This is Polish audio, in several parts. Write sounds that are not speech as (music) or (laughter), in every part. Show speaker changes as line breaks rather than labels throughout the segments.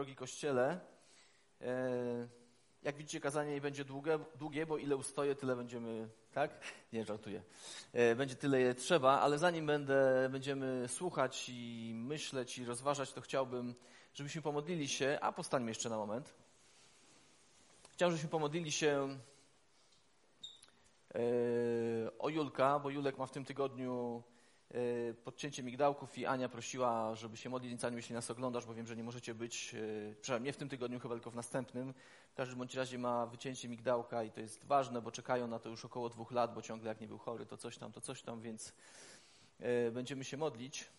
drogi Kościele. E, jak widzicie, kazanie nie będzie długie, długie, bo ile ustoję, tyle będziemy, tak? (laughs) Nie, żartuję. E, będzie tyle, ile trzeba, ale zanim będę, będziemy słuchać i myśleć i rozważać, to chciałbym, żebyśmy pomodlili się, a postańmy jeszcze na moment. Chciałbym, żebyśmy pomodlili się e, o Julka, bo Julek ma w tym tygodniu podcięcie migdałków i Ania prosiła, żeby się modlić, Aniu, jeśli nas oglądasz, bo wiem, że nie możecie być, e, przepraszam, nie w tym tygodniu, chyba tylko w następnym. W każdym bądź razie ma wycięcie migdałka i to jest ważne, bo czekają na to już około dwóch lat, bo ciągle jak nie był chory, to coś tam, to coś tam, więc e, będziemy się modlić.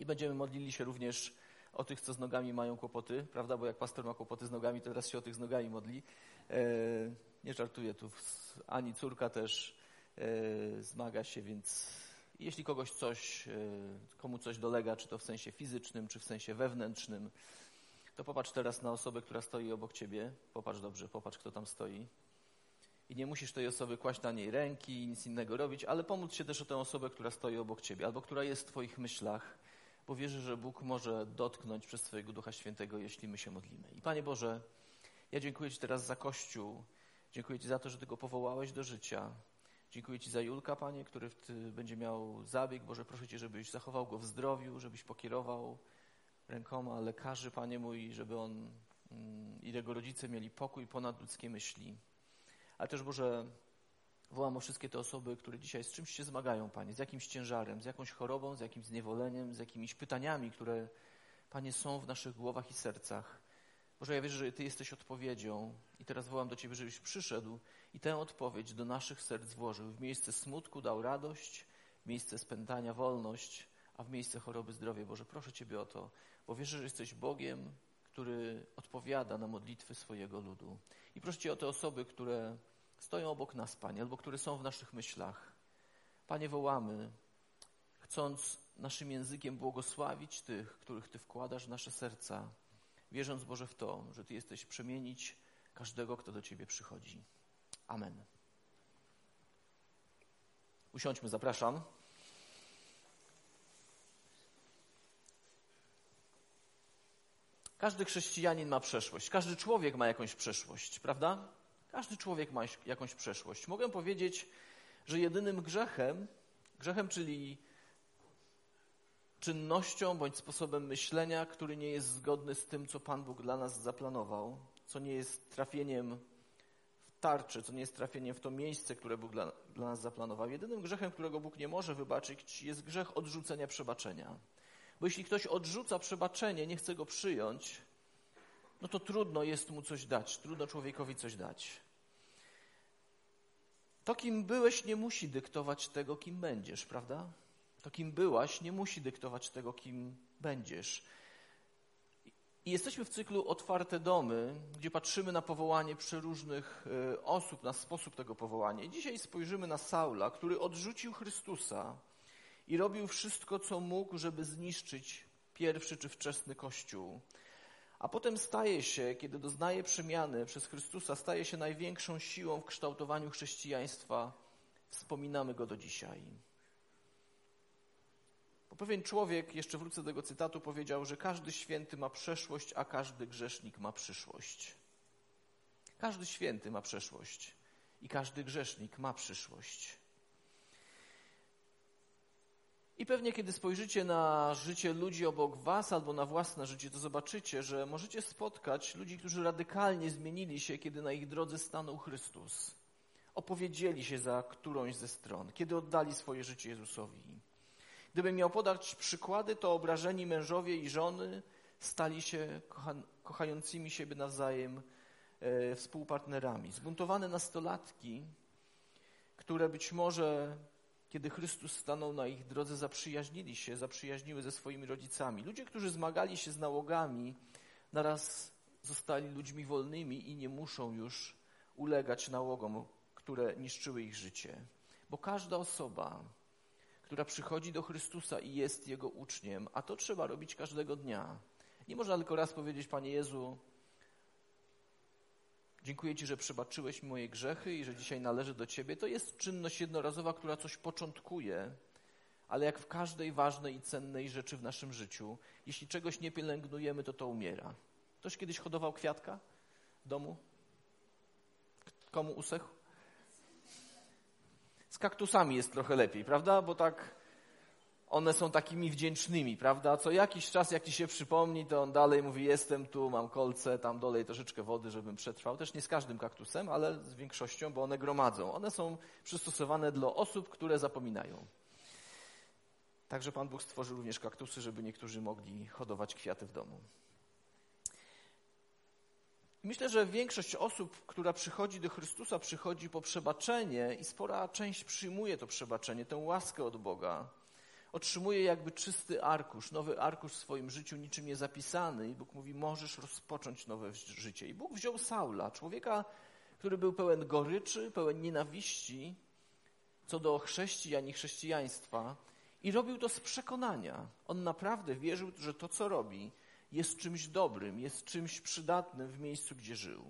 I będziemy modlili się również o tych, co z nogami mają kłopoty, prawda? Bo jak pastor ma kłopoty z nogami, to teraz się o tych z nogami modli. Nie żartuję, tu ani córka też zmaga się, więc jeśli kogoś coś, e, komu coś dolega, czy to w sensie fizycznym, czy w sensie wewnętrznym, to popatrz teraz na osobę, która stoi obok ciebie. Popatrz dobrze, popatrz, kto tam stoi. I nie musisz tej osoby kłaść na niej ręki i nic innego robić, ale pomóc się też o tę osobę, która stoi obok ciebie, albo która jest w twoich myślach, bo wierzę, że Bóg może dotknąć przez swojego Ducha Świętego, jeśli my się modlimy. I Panie Boże, ja dziękuję Ci teraz za Kościół. Dziękuję Ci za to, że Ty go powołałeś do życia. Dziękuję Ci za Julka, Panie, który będzie miał zabieg. Boże, proszę Cię, żebyś zachował go w zdrowiu, żebyś pokierował rękoma lekarzy, Panie mój, żeby on mm, i jego rodzice mieli pokój ponad ludzkie myśli. Ale też, Boże, wołam o wszystkie te osoby, które dzisiaj z czymś się zmagają, Panie, z jakimś ciężarem, z jakąś chorobą, z jakimś zniewoleniem, z jakimiś pytaniami, które, Panie, są w naszych głowach i sercach. Boże, ja wierzę, że Ty jesteś odpowiedzią i teraz wołam do Ciebie, żebyś przyszedł i tę odpowiedź do naszych serc włożył. W miejsce smutku dał radość, w miejsce spętania wolność, a w miejsce choroby zdrowie. Boże, proszę Ciebie o to, bo wierzę, że jesteś Bogiem, który odpowiada na modlitwy swojego ludu. I proszę Cię o te osoby, które stoją obok nas, Panie, albo które są w naszych myślach. Panie, wołamy, chcąc naszym językiem błogosławić tych, których Ty wkładasz w nasze serca, wierząc Boże w to, że Ty jesteś przemienić każdego, kto do Ciebie przychodzi. Amen. Usiądźmy, zapraszam. Każdy chrześcijanin ma przeszłość, każdy człowiek ma jakąś przeszłość, prawda? Każdy człowiek ma jakąś przeszłość. Mogę powiedzieć, że jedynym grzechem, grzechem, czyli czynnością bądź sposobem myślenia, który nie jest zgodny z tym, co Pan Bóg dla nas zaplanował, co nie jest trafieniem w tarczy, co nie jest trafieniem w to miejsce, które Bóg dla, dla nas zaplanował. Jedynym grzechem, którego Bóg nie może wybaczyć, jest grzech odrzucenia przebaczenia. Bo jeśli ktoś odrzuca przebaczenie, nie chce go przyjąć, no to trudno jest mu coś dać, trudno człowiekowi coś dać. To, kim byłeś, nie musi dyktować tego, kim będziesz, prawda? To, kim byłaś, nie musi dyktować tego, kim będziesz. I jesteśmy w cyklu Otwarte Domy, gdzie patrzymy na powołanie przeróżnych e, osób, na sposób tego powołania. I dzisiaj spojrzymy na Saula, który odrzucił Chrystusa i robił wszystko, co mógł, żeby zniszczyć pierwszy czy wczesny Kościół. A potem staje się, kiedy doznaje przemiany przez Chrystusa, staje się największą siłą w kształtowaniu chrześcijaństwa. Wspominamy go do dzisiaj. Bo pewien człowiek, jeszcze wrócę do tego cytatu, powiedział, że każdy święty ma przeszłość, a każdy grzesznik ma przyszłość. Każdy święty ma przeszłość i każdy grzesznik ma przyszłość. I pewnie, kiedy spojrzycie na życie ludzi obok Was albo na własne życie, to zobaczycie, że możecie spotkać ludzi, którzy radykalnie zmienili się, kiedy na ich drodze stanął Chrystus. Opowiedzieli się za którąś ze stron, kiedy oddali swoje życie Jezusowi. Gdybym miał podać przykłady, to obrażeni mężowie i żony stali się kocha kochającymi siebie nawzajem e, współpartnerami. Zbuntowane nastolatki, które być może, kiedy Chrystus stanął na ich drodze, zaprzyjaźnili się, zaprzyjaźniły ze swoimi rodzicami. Ludzie, którzy zmagali się z nałogami, naraz zostali ludźmi wolnymi i nie muszą już ulegać nałogom, które niszczyły ich życie. Bo każda osoba, która przychodzi do Chrystusa i jest Jego uczniem, a to trzeba robić każdego dnia. Nie można tylko raz powiedzieć, Panie Jezu, dziękuję Ci, że przebaczyłeś mi moje grzechy i że dzisiaj należy do Ciebie. To jest czynność jednorazowa, która coś początkuje, ale jak w każdej ważnej i cennej rzeczy w naszym życiu, jeśli czegoś nie pielęgnujemy, to to umiera. Ktoś kiedyś hodował kwiatka w domu? Komu usechł? Z kaktusami jest trochę lepiej, prawda? Bo tak one są takimi wdzięcznymi, prawda? Co jakiś czas, jak ci się przypomni, to on dalej mówi: Jestem tu, mam kolce, tam dolej troszeczkę wody, żebym przetrwał. Też nie z każdym kaktusem, ale z większością, bo one gromadzą. One są przystosowane dla osób, które zapominają. Także Pan Bóg stworzył również kaktusy, żeby niektórzy mogli hodować kwiaty w domu. Myślę, że większość osób, która przychodzi do Chrystusa, przychodzi po przebaczenie i spora część przyjmuje to przebaczenie, tę łaskę od Boga. Otrzymuje jakby czysty arkusz, nowy arkusz w swoim życiu, niczym nie zapisany. I Bóg mówi: Możesz rozpocząć nowe życie. I Bóg wziął Saula, człowieka, który był pełen goryczy, pełen nienawiści co do chrześcijan i chrześcijaństwa, i robił to z przekonania. On naprawdę wierzył, że to, co robi, jest czymś dobrym, jest czymś przydatnym w miejscu, gdzie żył.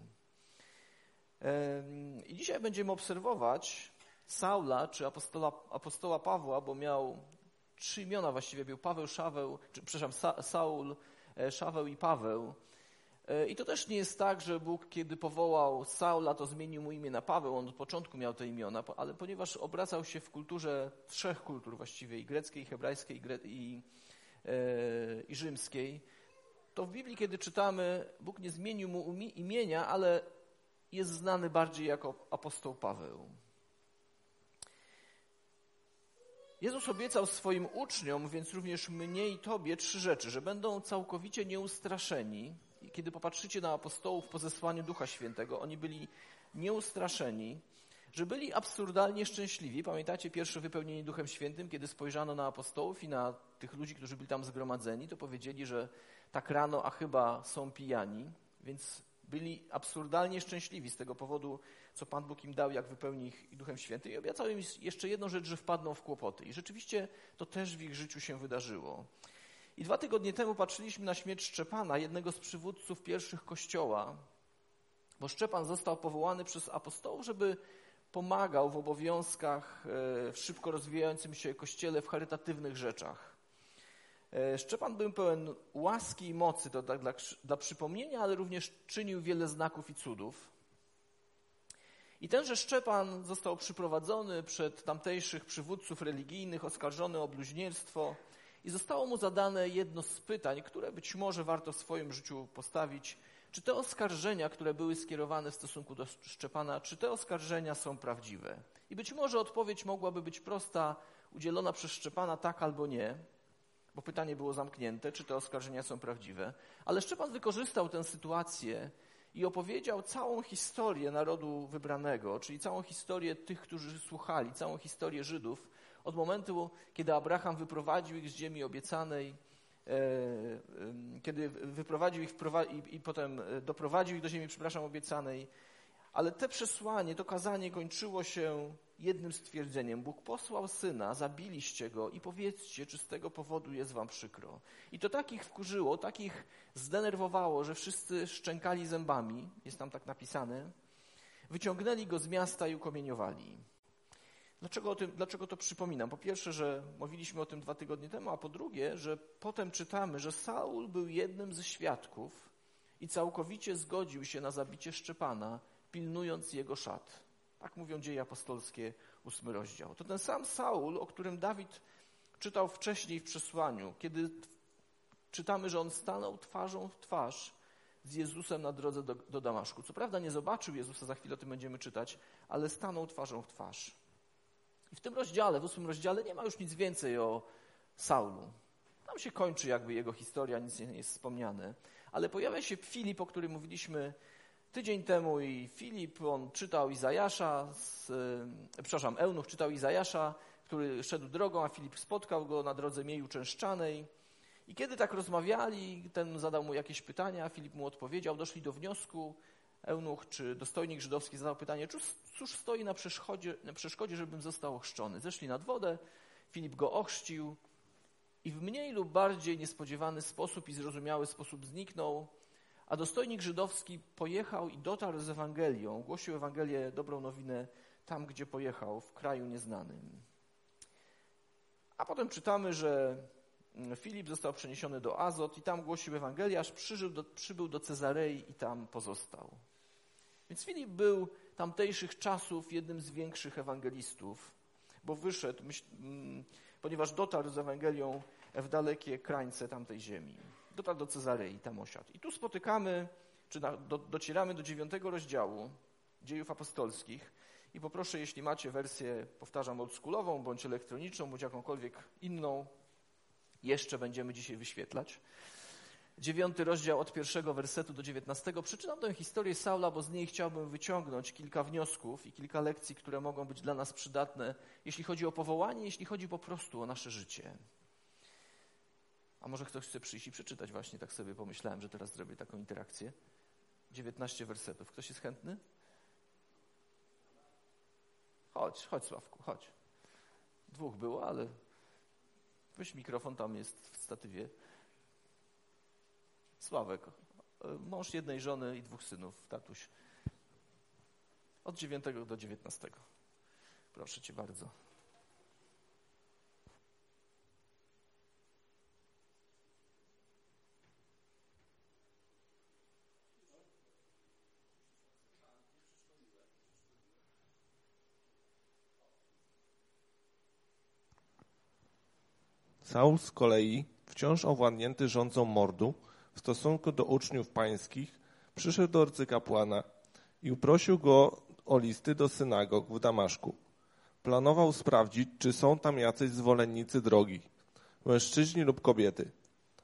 I dzisiaj będziemy obserwować Saula, czy apostola, apostoła Pawła, bo miał trzy imiona właściwie, był Paweł, Szaweł, czy, przepraszam, Saul, e, Szaweł i Paweł. E, I to też nie jest tak, że Bóg, kiedy powołał Saula, to zmienił mu imię na Paweł. On od początku miał te imiona, ale ponieważ obracał się w kulturze trzech kultur właściwie, i greckiej, i hebrajskiej, i, i, e, i rzymskiej, to w Biblii, kiedy czytamy, Bóg nie zmienił mu imienia, ale jest znany bardziej jako apostoł Paweł. Jezus obiecał swoim uczniom, więc również mnie i Tobie, trzy rzeczy, że będą całkowicie nieustraszeni. Kiedy popatrzycie na apostołów po zesłaniu Ducha Świętego, oni byli nieustraszeni, że byli absurdalnie szczęśliwi. Pamiętacie pierwsze wypełnienie Duchem Świętym, kiedy spojrzano na apostołów i na tych ludzi, którzy byli tam zgromadzeni, to powiedzieli, że tak rano, a chyba są pijani, więc byli absurdalnie szczęśliwi z tego powodu, co Pan Bóg im dał, jak wypełni ich Duchem Świętym i obiecał im jeszcze jedną rzecz, że wpadną w kłopoty. I rzeczywiście to też w ich życiu się wydarzyło. I dwa tygodnie temu patrzyliśmy na śmierć Szczepana, jednego z przywódców pierwszych kościoła, bo Szczepan został powołany przez apostołów, żeby pomagał w obowiązkach e, w szybko rozwijającym się kościele, w charytatywnych rzeczach. E, Szczepan był pełen łaski i mocy, to tak dla, dla przypomnienia, ale również czynił wiele znaków i cudów. I tenże Szczepan został przyprowadzony przed tamtejszych przywódców religijnych, oskarżony o bluźnierstwo i zostało mu zadane jedno z pytań, które być może warto w swoim życiu postawić. Czy te oskarżenia, które były skierowane w stosunku do Szczepana, czy te oskarżenia są prawdziwe? I być może odpowiedź mogłaby być prosta, udzielona przez Szczepana tak albo nie, bo pytanie było zamknięte, czy te oskarżenia są prawdziwe. Ale Szczepan wykorzystał tę sytuację i opowiedział całą historię narodu wybranego, czyli całą historię tych, którzy słuchali, całą historię Żydów, od momentu, kiedy Abraham wyprowadził ich z ziemi obiecanej, e, kiedy wyprowadził ich i, i potem e, doprowadził ich do ziemi, przepraszam, obiecanej. Ale te przesłanie, to kazanie kończyło się jednym stwierdzeniem. Bóg posłał syna, zabiliście go i powiedzcie, czy z tego powodu jest wam przykro. I to takich wkurzyło, takich zdenerwowało, że wszyscy szczękali zębami, jest tam tak napisane, wyciągnęli go z miasta i ukomieniowali. Dlaczego, tym, dlaczego to przypominam? Po pierwsze, że mówiliśmy o tym dwa tygodnie temu, a po drugie, że potem czytamy, że Saul był jednym ze świadków i całkowicie zgodził się na zabicie Szczepana, pilnując jego szat. Tak mówią dzieje apostolskie, ósmy rozdział. To ten sam Saul, o którym Dawid czytał wcześniej w przesłaniu, kiedy czytamy, że on stanął twarzą w twarz z Jezusem na drodze do, do Damaszku. Co prawda nie zobaczył Jezusa, za chwilę o tym będziemy czytać, ale stanął twarzą w twarz. I w tym rozdziale, w ósmym rozdziale nie ma już nic więcej o Saulu. Tam się kończy jakby jego historia, nic nie jest wspomniane. Ale pojawia się Filip, o którym mówiliśmy tydzień temu i Filip, on czytał Izajasza, z, e, przepraszam, Eunuch czytał Izajasza, który szedł drogą, a Filip spotkał go na drodze Mieju Częszczanej. I kiedy tak rozmawiali, ten zadał mu jakieś pytania, Filip mu odpowiedział, doszli do wniosku, Eunuch czy dostojnik żydowski zadał pytanie, cóż stoi na przeszkodzie, na przeszkodzie, żebym został ochrzczony. Zeszli nad wodę, Filip go ochrzcił i w mniej lub bardziej niespodziewany sposób i zrozumiały sposób zniknął, a dostojnik żydowski pojechał i dotarł z Ewangelią, głosił Ewangelię, dobrą nowinę tam, gdzie pojechał, w kraju nieznanym. A potem czytamy, że mm, Filip został przeniesiony do Azot i tam głosił Ewangelię, aż przyżył do, przybył do Cezarei i tam pozostał. Więc Filip był tamtejszych czasów jednym z większych ewangelistów, bo wyszedł, myśl, mm, ponieważ dotarł z Ewangelią w dalekie krańce tamtej ziemi. Dotarł do Cezarei, tam osiadł. I tu spotykamy, czy na, do, docieramy do dziewiątego rozdziału dziejów apostolskich i poproszę, jeśli macie wersję, powtarzam, oldschoolową, bądź elektroniczną, bądź jakąkolwiek inną, jeszcze będziemy dzisiaj wyświetlać. Dziewiąty rozdział od pierwszego wersetu do dziewiętnastego. Przeczytam tę historię Saula, bo z niej chciałbym wyciągnąć kilka wniosków i kilka lekcji, które mogą być dla nas przydatne, jeśli chodzi o powołanie, jeśli chodzi po prostu o nasze życie. A może ktoś chce przyjść i przeczytać właśnie, tak sobie pomyślałem, że teraz zrobię taką interakcję. 19 wersetów. Ktoś jest chętny? Chodź, chodź Sławku, chodź. Dwóch było, ale weź mikrofon, tam jest w statywie. Sławek, mąż jednej żony i dwóch synów, tatuś. Od 9 do 19. Proszę cię bardzo.
Saul z kolei, wciąż owładnięty rządzą mordu w stosunku do uczniów pańskich, przyszedł do arcykapłana i uprosił go o listy do synagog w Damaszku. Planował sprawdzić, czy są tam jacyś zwolennicy drogi, mężczyźni lub kobiety.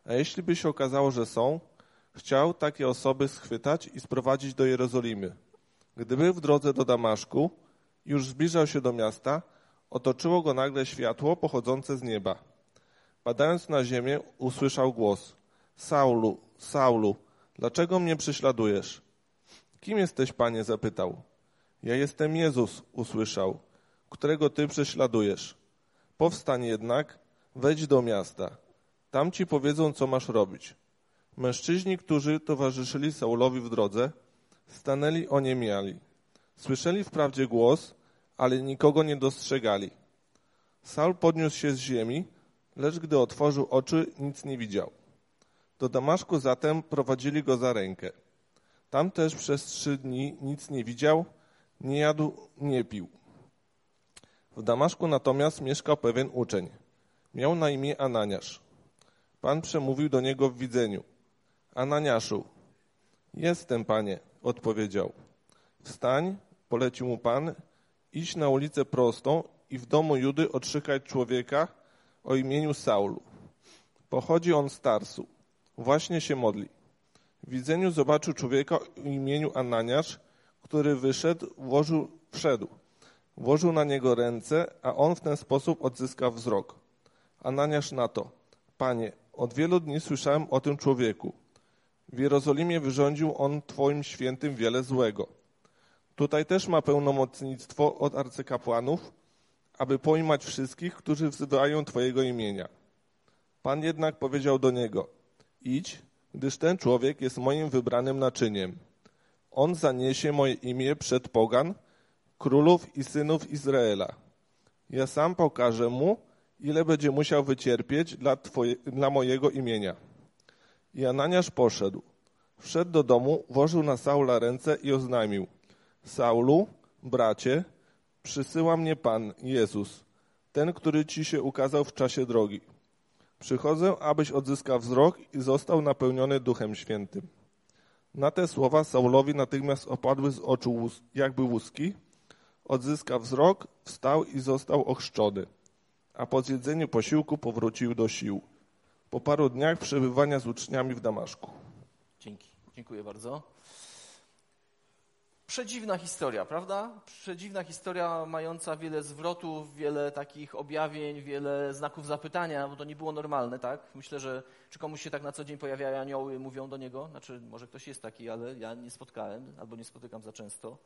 A jeśli by się okazało, że są, chciał takie osoby schwytać i sprowadzić do Jerozolimy. Gdy był w drodze do Damaszku, już zbliżał się do miasta, otoczyło go nagle światło pochodzące z nieba. Padając na ziemię, usłyszał głos: Saulu, Saulu, dlaczego mnie prześladujesz? Kim jesteś, panie? zapytał. Ja jestem Jezus, usłyszał, którego ty prześladujesz. Powstań jednak, wejdź do miasta. Tam ci powiedzą, co masz robić. Mężczyźni, którzy towarzyszyli Saulowi w drodze, stanęli oniemiali. Słyszeli wprawdzie głos, ale nikogo nie dostrzegali. Saul podniósł się z ziemi, lecz gdy otworzył oczy, nic nie widział. Do Damaszku zatem prowadzili go za rękę. Tam też przez trzy dni nic nie widział, nie jadł, nie pił. W Damaszku natomiast mieszkał pewien uczeń. Miał na imię Ananiasz. Pan przemówił do niego w widzeniu. Ananiaszu, jestem, panie, odpowiedział. Wstań, polecił mu pan, idź na ulicę prostą i w domu Judy odszykać człowieka, o imieniu Saulu. Pochodzi on z Tarsu. Właśnie się modli. W widzeniu zobaczył człowieka o imieniu Ananiasz, który wyszedł, włożył, wszedł. Włożył na niego ręce, a on w ten sposób odzyskał wzrok. Ananiasz na to. Panie, od wielu dni słyszałem o tym człowieku. W Jerozolimie wyrządził on Twoim świętym wiele złego. Tutaj też ma pełnomocnictwo od arcykapłanów, aby pojmać wszystkich, którzy wzywają Twojego imienia. Pan jednak powiedział do niego, idź, gdyż ten człowiek jest moim wybranym naczyniem. On zaniesie moje imię przed pogan, królów i synów Izraela. Ja sam pokażę mu, ile będzie musiał wycierpieć dla, twoje, dla mojego imienia. I Ananiasz poszedł. Wszedł do domu, włożył na Saula ręce i oznajmił. Saulu, bracie, Przysyła mnie Pan, Jezus, ten, który Ci się ukazał w czasie drogi. Przychodzę, abyś odzyskał wzrok i został napełniony Duchem Świętym. Na te słowa Saulowi natychmiast opadły z oczu jakby łuski, odzyskał wzrok, wstał i został ochrzczony, a po zjedzeniu posiłku powrócił do sił. Po paru dniach przebywania z uczniami w Damaszku.
Dzięki. Dziękuję bardzo. Przedziwna historia, prawda? Przedziwna historia mająca wiele zwrotów, wiele takich objawień, wiele znaków zapytania, bo to nie było normalne, tak? Myślę, że czy komuś się tak na co dzień pojawiają anioły, mówią do niego? Znaczy, może ktoś jest taki, ale ja nie spotkałem albo nie spotykam za często.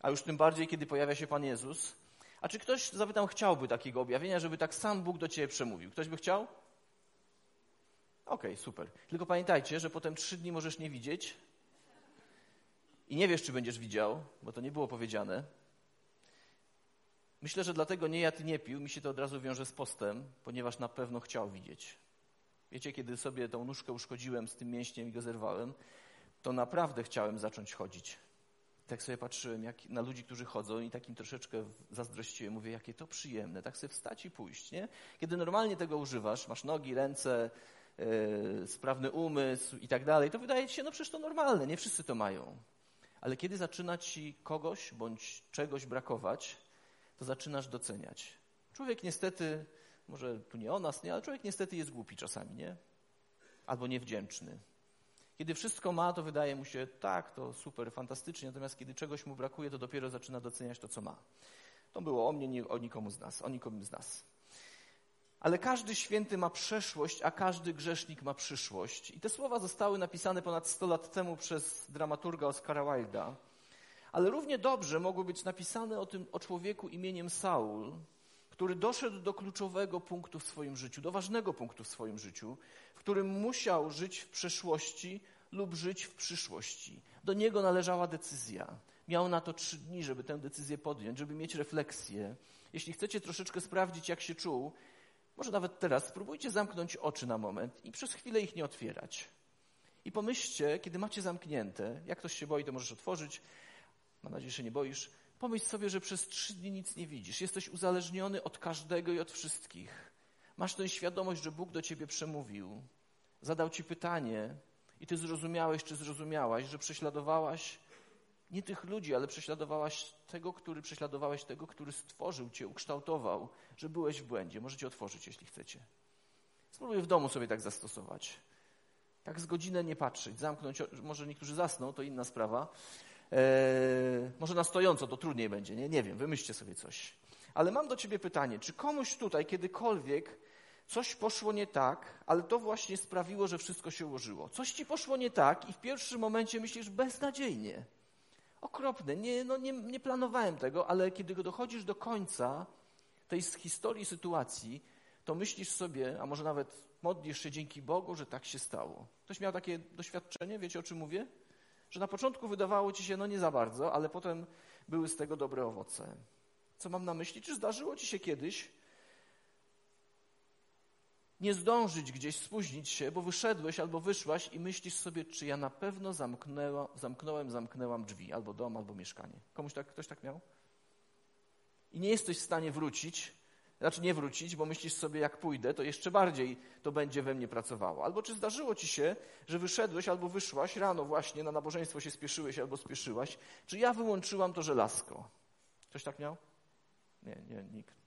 A już tym bardziej, kiedy pojawia się Pan Jezus. A czy ktoś, zapytam, chciałby takiego objawienia, żeby tak sam Bóg do ciebie przemówił? Ktoś by chciał? Okej, okay, super. Tylko pamiętajcie, że potem trzy dni możesz nie widzieć, i nie wiesz, czy będziesz widział, bo to nie było powiedziane. Myślę, że dlatego nie jadł nie pił, mi się to od razu wiąże z postem, ponieważ na pewno chciał widzieć. Wiecie, kiedy sobie tą nóżkę uszkodziłem z tym mięśniem i go zerwałem, to naprawdę chciałem zacząć chodzić. Tak sobie patrzyłem jak, na ludzi, którzy chodzą i takim troszeczkę zazdrościłem. Mówię, jakie to przyjemne, tak sobie wstać i pójść, nie? Kiedy normalnie tego używasz, masz nogi, ręce, yy, sprawny umysł i tak dalej, to wydaje ci się, no przecież to normalne, nie wszyscy to mają. Ale kiedy zaczyna ci kogoś bądź czegoś brakować, to zaczynasz doceniać. Człowiek niestety, może tu nie o nas, nie, ale człowiek niestety jest głupi czasami, nie? Albo niewdzięczny. Kiedy wszystko ma, to wydaje mu się, tak, to super, fantastycznie, natomiast kiedy czegoś mu brakuje, to dopiero zaczyna doceniać to, co ma. To było o mnie, nie o nikomu z nas, o nikomu z nas. Ale każdy święty ma przeszłość, a każdy grzesznik ma przyszłość. I te słowa zostały napisane ponad 100 lat temu przez dramaturga Oscara Wilda. Ale równie dobrze mogły być napisane o tym o człowieku imieniem Saul, który doszedł do kluczowego punktu w swoim życiu, do ważnego punktu w swoim życiu, w którym musiał żyć w przeszłości lub żyć w przyszłości. Do niego należała decyzja. Miał na to trzy dni, żeby tę decyzję podjąć, żeby mieć refleksję. Jeśli chcecie troszeczkę sprawdzić, jak się czuł, może nawet teraz spróbujcie zamknąć oczy na moment i przez chwilę ich nie otwierać. I pomyślcie, kiedy macie zamknięte, jak ktoś się boi, to możesz otworzyć. Mam nadzieję, że nie boisz. Pomyśl sobie, że przez trzy dni nic nie widzisz. Jesteś uzależniony od każdego i od wszystkich. Masz tę świadomość, że Bóg do ciebie przemówił. Zadał ci pytanie i ty zrozumiałeś, czy zrozumiałaś, że prześladowałaś nie tych ludzi, ale prześladowałaś tego, który prześladowałeś tego, który stworzył cię, ukształtował, że byłeś w błędzie. Możecie otworzyć, jeśli chcecie. Spróbuję w domu sobie tak zastosować. Tak z godzinę nie patrzeć, zamknąć, może niektórzy zasną, to inna sprawa. Eee, może na stojąco to trudniej będzie, nie? Nie wiem, wymyślcie sobie coś. Ale mam do ciebie pytanie, czy komuś tutaj kiedykolwiek coś poszło nie tak, ale to właśnie sprawiło, że wszystko się ułożyło. Coś ci poszło nie tak i w pierwszym momencie myślisz beznadziejnie. Okropne, nie, no nie, nie planowałem tego, ale kiedy dochodzisz do końca tej historii, sytuacji, to myślisz sobie, a może nawet modlisz się dzięki Bogu, że tak się stało. Ktoś miał takie doświadczenie, wiecie o czym mówię? Że na początku wydawało ci się, no nie za bardzo, ale potem były z tego dobre owoce. Co mam na myśli? Czy zdarzyło ci się kiedyś nie zdążyć gdzieś, spóźnić się, bo wyszedłeś albo wyszłaś i myślisz sobie, czy ja na pewno zamknęła, zamknąłem, zamknęłam drzwi, albo dom, albo mieszkanie. Komuś tak, ktoś tak miał? I nie jesteś w stanie wrócić, znaczy nie wrócić, bo myślisz sobie, jak pójdę, to jeszcze bardziej to będzie we mnie pracowało. Albo czy zdarzyło ci się, że wyszedłeś albo wyszłaś rano właśnie, na nabożeństwo się spieszyłeś albo spieszyłaś, czy ja wyłączyłam to żelazko? Ktoś tak miał? Nie, nie, nikt.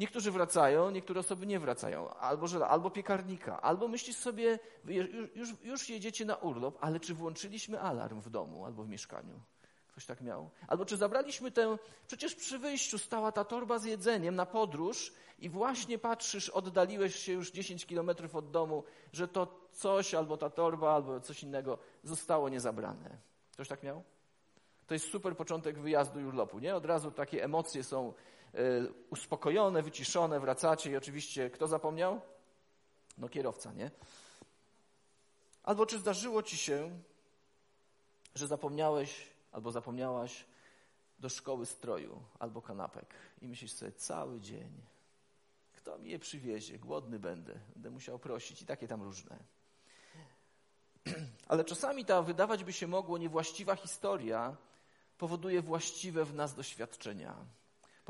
Niektórzy wracają, niektóre osoby nie wracają. Albo, że, albo piekarnika, albo myślisz sobie, już, już, już jedziecie na urlop, ale czy włączyliśmy alarm w domu albo w mieszkaniu? Ktoś tak miał? Albo czy zabraliśmy tę, przecież przy wyjściu stała ta torba z jedzeniem na podróż i właśnie patrzysz, oddaliłeś się już 10 kilometrów od domu, że to coś, albo ta torba, albo coś innego zostało niezabrane. Ktoś tak miał? To jest super początek wyjazdu i urlopu, nie? Od razu takie emocje są uspokojone, wyciszone, wracacie i oczywiście kto zapomniał? No kierowca, nie? Albo czy zdarzyło ci się, że zapomniałeś albo zapomniałaś do szkoły stroju albo kanapek i myślisz sobie cały dzień, kto mi je przywiezie, głodny będę, będę musiał prosić i takie tam różne. (clears throat) Ale czasami ta wydawać by się mogło niewłaściwa historia powoduje właściwe w nas doświadczenia,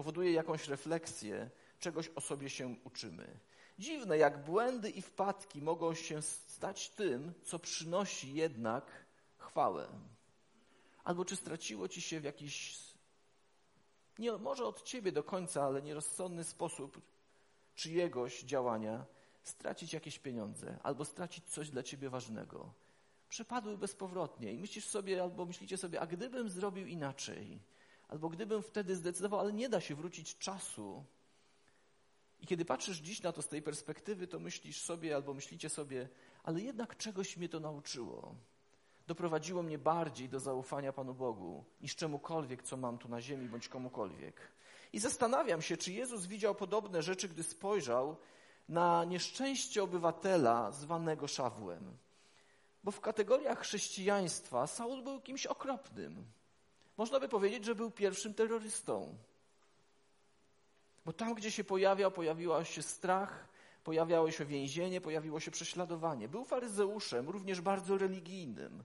powoduje jakąś refleksję, czegoś o sobie się uczymy. Dziwne, jak błędy i wpadki mogą się stać tym, co przynosi jednak chwałę. Albo czy straciło ci się w jakiś, nie, może od ciebie do końca, ale nierozsądny sposób czyjegoś działania stracić jakieś pieniądze albo stracić coś dla ciebie ważnego przepadły bezpowrotnie. I myślisz sobie, albo myślicie sobie, a gdybym zrobił inaczej, albo gdybym wtedy zdecydował, ale nie da się wrócić czasu. I kiedy patrzysz dziś na to z tej perspektywy, to myślisz sobie, albo myślicie sobie, ale jednak czegoś mnie to nauczyło. Doprowadziło mnie bardziej do zaufania Panu Bogu, niż czemukolwiek, co mam tu na ziemi, bądź komukolwiek. I zastanawiam się, czy Jezus widział podobne rzeczy, gdy spojrzał na nieszczęście obywatela zwanego Szawłem. Bo w kategoriach chrześcijaństwa Saul był kimś okropnym. Można by powiedzieć, że był pierwszym terrorystą. Bo tam, gdzie się pojawiał, pojawił się strach, pojawiało się więzienie, pojawiło się prześladowanie. Był faryzeuszem, również bardzo religijnym.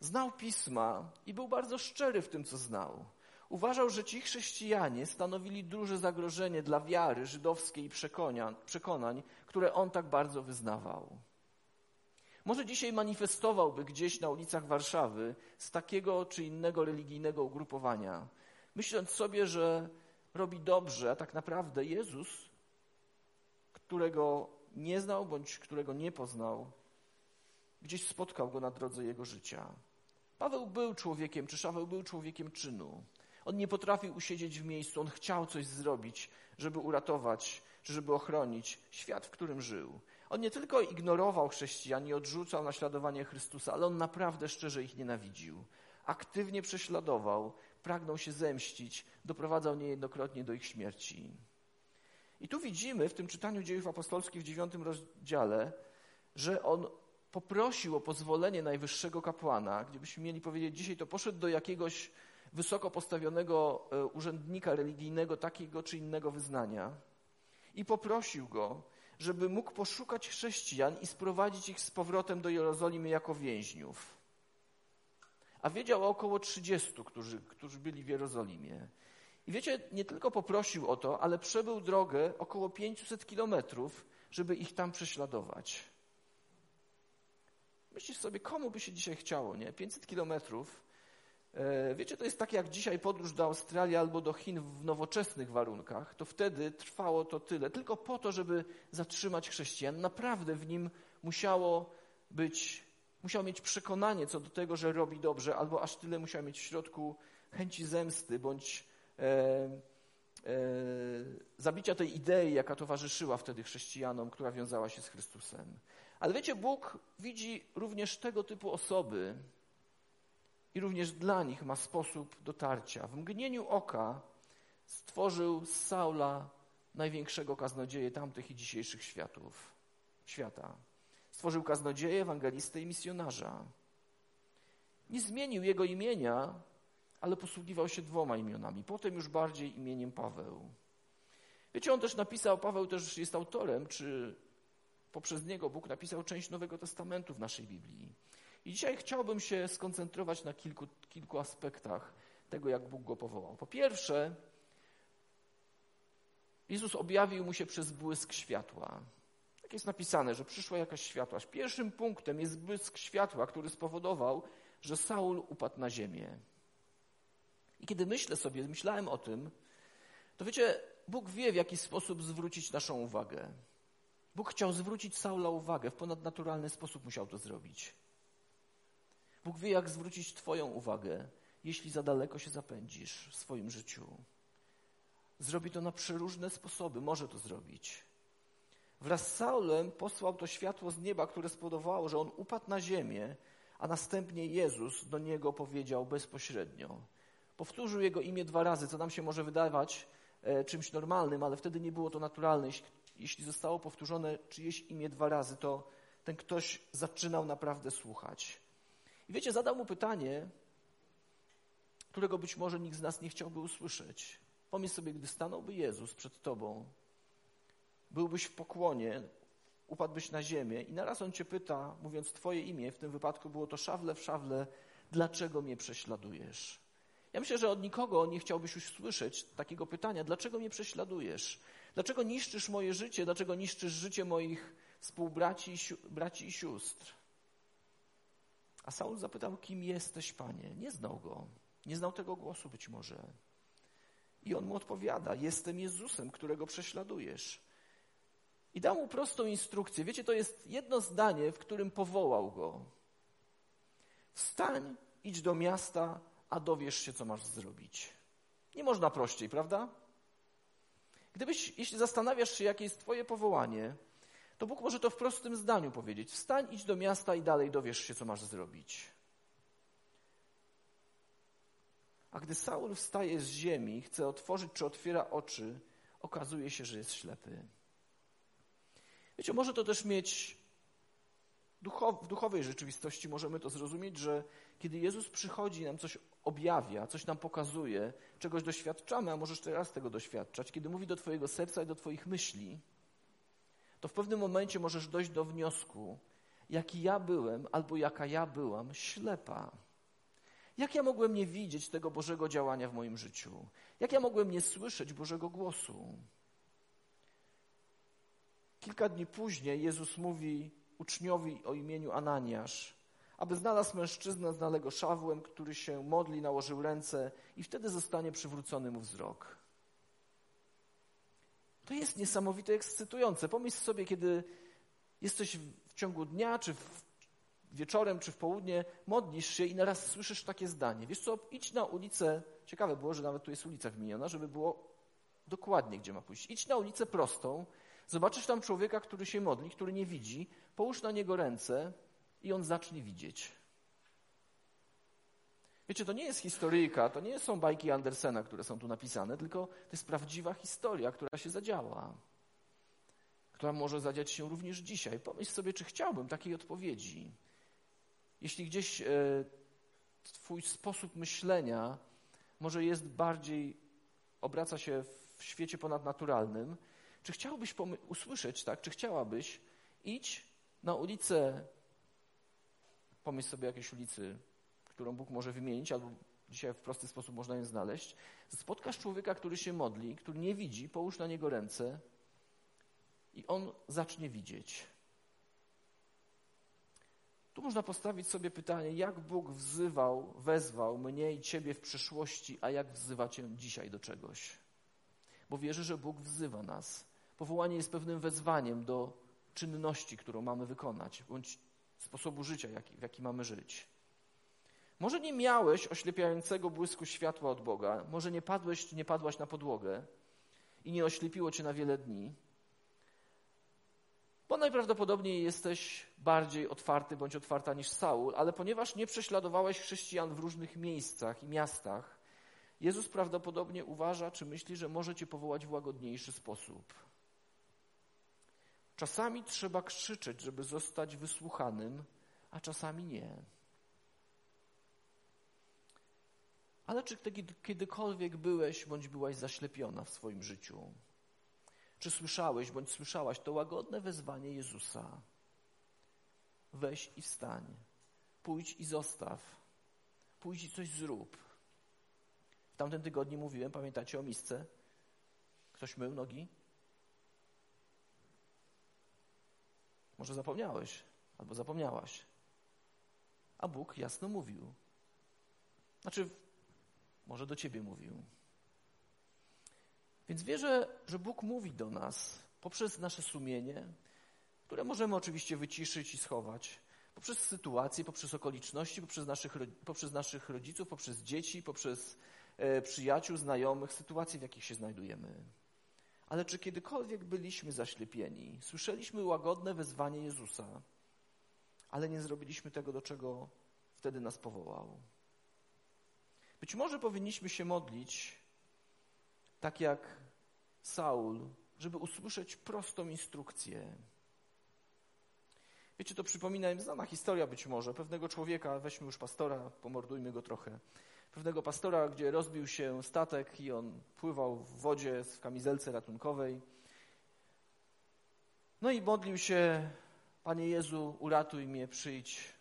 Znał pisma i był bardzo szczery w tym, co znał. Uważał, że ci chrześcijanie stanowili duże zagrożenie dla wiary żydowskiej i przekonań, które on tak bardzo wyznawał. Może dzisiaj manifestowałby gdzieś na ulicach Warszawy z takiego czy innego religijnego ugrupowania, myśląc sobie, że robi dobrze, a tak naprawdę Jezus, którego nie znał bądź którego nie poznał, gdzieś spotkał go na drodze jego życia. Paweł był człowiekiem, czy Szaweł był człowiekiem czynu. On nie potrafił usiedzieć w miejscu, on chciał coś zrobić, żeby uratować, żeby ochronić świat, w którym żył. On nie tylko ignorował chrześcijan i odrzucał naśladowanie Chrystusa, ale on naprawdę szczerze ich nienawidził. Aktywnie prześladował, pragnął się zemścić, doprowadzał niejednokrotnie do ich śmierci. I tu widzimy w tym czytaniu dziejów apostolskich w dziewiątym rozdziale, że on poprosił o pozwolenie najwyższego kapłana, gdybyśmy mieli powiedzieć dzisiaj, to poszedł do jakiegoś wysoko postawionego e, urzędnika religijnego takiego czy innego wyznania i poprosił go, żeby mógł poszukać chrześcijan i sprowadzić ich z powrotem do Jerozolimy jako więźniów. A wiedział o około 30, którzy, którzy byli w Jerozolimie. I wiecie, nie tylko poprosił o to, ale przebył drogę około 500 kilometrów, żeby ich tam prześladować. Myślisz sobie, komu by się dzisiaj chciało, nie? 500 kilometrów. E, wiecie, to jest tak jak dzisiaj podróż do Australii albo do Chin w nowoczesnych warunkach. To wtedy trwało to tyle, tylko po to, żeby zatrzymać chrześcijan. Naprawdę w nim musiało być, musiał mieć przekonanie co do tego, że robi dobrze, albo aż tyle musiał mieć w środku chęci zemsty, bądź e, e, zabicia tej idei, jaka towarzyszyła wtedy chrześcijanom, która wiązała się z Chrystusem. Ale wiecie, Bóg widzi również tego typu osoby i również dla nich ma sposób dotarcia. W mgnieniu oka stworzył z Saula największego kaznodzieję tamtych i dzisiejszych światów, świata. Stworzył kaznodzieję, ewangelistę i misjonarza. Nie zmienił jego imienia, ale posługiwał się dwoma imionami. Potem już bardziej imieniem Paweł. Wiecie, on też napisał, Paweł też jest autorem, czy poprzez niego Bóg napisał część Nowego Testamentu w naszej Biblii. I dzisiaj chciałbym się skoncentrować na kilku, kilku aspektach tego, jak Bóg go powołał. Po pierwsze, Jezus objawił mu się przez błysk światła. Tak jest napisane, że przyszła jakaś światła. Pierwszym punktem jest błysk światła, który spowodował, że Saul upadł na ziemię. I kiedy myślę sobie, myślałem o tym, to wiecie, Bóg wie, w jaki sposób zwrócić naszą uwagę. Bóg chciał zwrócić Saula uwagę, w ponadnaturalny sposób musiał to zrobić. Bóg wie, jak zwrócić Twoją uwagę, jeśli za daleko się zapędzisz w swoim życiu. Zrobi to na przeróżne sposoby, może to zrobić. Wraz z Saulem posłał to światło z nieba, które spowodowało, że on upadł na ziemię, a następnie Jezus do niego powiedział bezpośrednio. Powtórzył jego imię dwa razy, co nam się może wydawać e, czymś normalnym, ale wtedy nie było to naturalne jeśli zostało powtórzone czyjeś imię dwa razy, to ten ktoś zaczynał naprawdę słuchać. I wiecie, zadał mu pytanie, którego być może nikt z nas nie chciałby usłyszeć. Pomyśl sobie, gdy stanąłby Jezus przed tobą, byłbyś w pokłonie, upadłbyś na ziemię i naraz on cię pyta, mówiąc twoje imię, w tym wypadku było to szawle w szawle, dlaczego mnie prześladujesz? Ja myślę, że od nikogo nie chciałbyś usłyszeć takiego pytania, dlaczego mnie prześladujesz? Dlaczego niszczysz moje życie? Dlaczego niszczysz życie moich współbraci braci i sióstr? A Saul zapytał, kim jesteś, panie? Nie znał go. Nie znał tego głosu być może. I on mu odpowiada, jestem Jezusem, którego prześladujesz. I dał mu prostą instrukcję. Wiecie, to jest jedno zdanie, w którym powołał go. Wstań, idź do miasta, a dowiesz się, co masz zrobić. Nie można prościej, prawda? Gdybyś, jeśli zastanawiasz się, jakie jest Twoje powołanie, to Bóg może to w prostym zdaniu powiedzieć. Wstań, idź do miasta i dalej dowiesz się, co masz zrobić. A gdy Saul wstaje z ziemi, chce otworzyć czy otwiera oczy, okazuje się, że jest ślepy. Wiecie, może to też mieć w duchowej rzeczywistości możemy to zrozumieć, że kiedy Jezus przychodzi, nam coś objawia, coś nam pokazuje, czegoś doświadczamy, a możesz teraz tego doświadczać, kiedy mówi do Twojego serca i do Twoich myśli, to w pewnym momencie możesz dojść do wniosku, jaki ja byłem albo jaka ja byłam ślepa. Jak ja mogłem nie widzieć tego Bożego działania w moim życiu? Jak ja mogłem nie słyszeć Bożego głosu? Kilka dni później Jezus mówi uczniowi o imieniu Ananiasz, aby znalazł mężczyznę znanego szawłem, który się modli, nałożył ręce i wtedy zostanie przywrócony mu wzrok. To jest niesamowite, ekscytujące. Pomyśl sobie, kiedy jesteś w ciągu dnia, czy wieczorem, czy w południe, modlisz się i naraz słyszysz takie zdanie. Wiesz co, idź na ulicę, ciekawe było, że nawet tu jest ulica wymieniona, żeby było dokładnie, gdzie ma pójść. Idź na ulicę prostą, zobaczysz tam człowieka, który się modli, który nie widzi, połóż na niego ręce i on zacznie widzieć. Wiecie, to nie jest historyjka, to nie są bajki Andersena, które są tu napisane, tylko to jest prawdziwa historia, która się zadziała, która może zadziać się również dzisiaj. Pomyśl sobie, czy chciałbym takiej odpowiedzi. Jeśli gdzieś e, Twój sposób myślenia może jest bardziej, obraca się w świecie ponadnaturalnym, czy chciałbyś usłyszeć, tak, czy chciałabyś, idź na ulicę, pomyśl sobie jakiejś ulicy, którą Bóg może wymienić, albo dzisiaj w prosty sposób można ją znaleźć, spotkasz człowieka, który się modli, który nie widzi, połóż na niego ręce i on zacznie widzieć. Tu można postawić sobie pytanie, jak Bóg wzywał, wezwał mnie i Ciebie w przeszłości, a jak wzywa Cię dzisiaj do czegoś. Bo wierzę, że Bóg wzywa nas. Powołanie jest pewnym wezwaniem do czynności, którą mamy wykonać, bądź sposobu życia, w jaki mamy żyć. Może nie miałeś oślepiającego błysku światła od Boga, może nie padłeś, nie padłaś na podłogę i nie oślepiło cię na wiele dni, bo najprawdopodobniej jesteś bardziej otwarty bądź otwarta niż Saul, ale ponieważ nie prześladowałeś chrześcijan w różnych miejscach i miastach, Jezus prawdopodobnie uważa czy myśli, że może cię powołać w łagodniejszy sposób. Czasami trzeba krzyczeć, żeby zostać wysłuchanym, a czasami nie. Ale czy kiedykolwiek byłeś bądź byłaś zaślepiona w swoim życiu? Czy słyszałeś bądź słyszałaś to łagodne wezwanie Jezusa? Weź i wstań. Pójdź i zostaw. Pójdź i coś zrób. W tamtym tygodniu mówiłem, pamiętacie o misce? Ktoś mył nogi? Może zapomniałeś, albo zapomniałaś. A Bóg jasno mówił. Znaczy, może do ciebie mówił. Więc wierzę, że Bóg mówi do nas poprzez nasze sumienie, które możemy oczywiście wyciszyć i schować, poprzez sytuacje, poprzez okoliczności, poprzez naszych, poprzez naszych rodziców, poprzez dzieci, poprzez e, przyjaciół, znajomych, sytuacje, w jakich się znajdujemy. Ale czy kiedykolwiek byliśmy zaślepieni? Słyszeliśmy łagodne wezwanie Jezusa, ale nie zrobiliśmy tego, do czego wtedy nas powołał. Być może powinniśmy się modlić tak jak Saul, żeby usłyszeć prostą instrukcję. Wiecie, to przypomina im znana historia być może pewnego człowieka, weźmy już pastora, pomordujmy go trochę. Pewnego pastora, gdzie rozbił się statek i on pływał w wodzie w kamizelce ratunkowej. No i modlił się, Panie Jezu, uratuj mnie, przyjdź.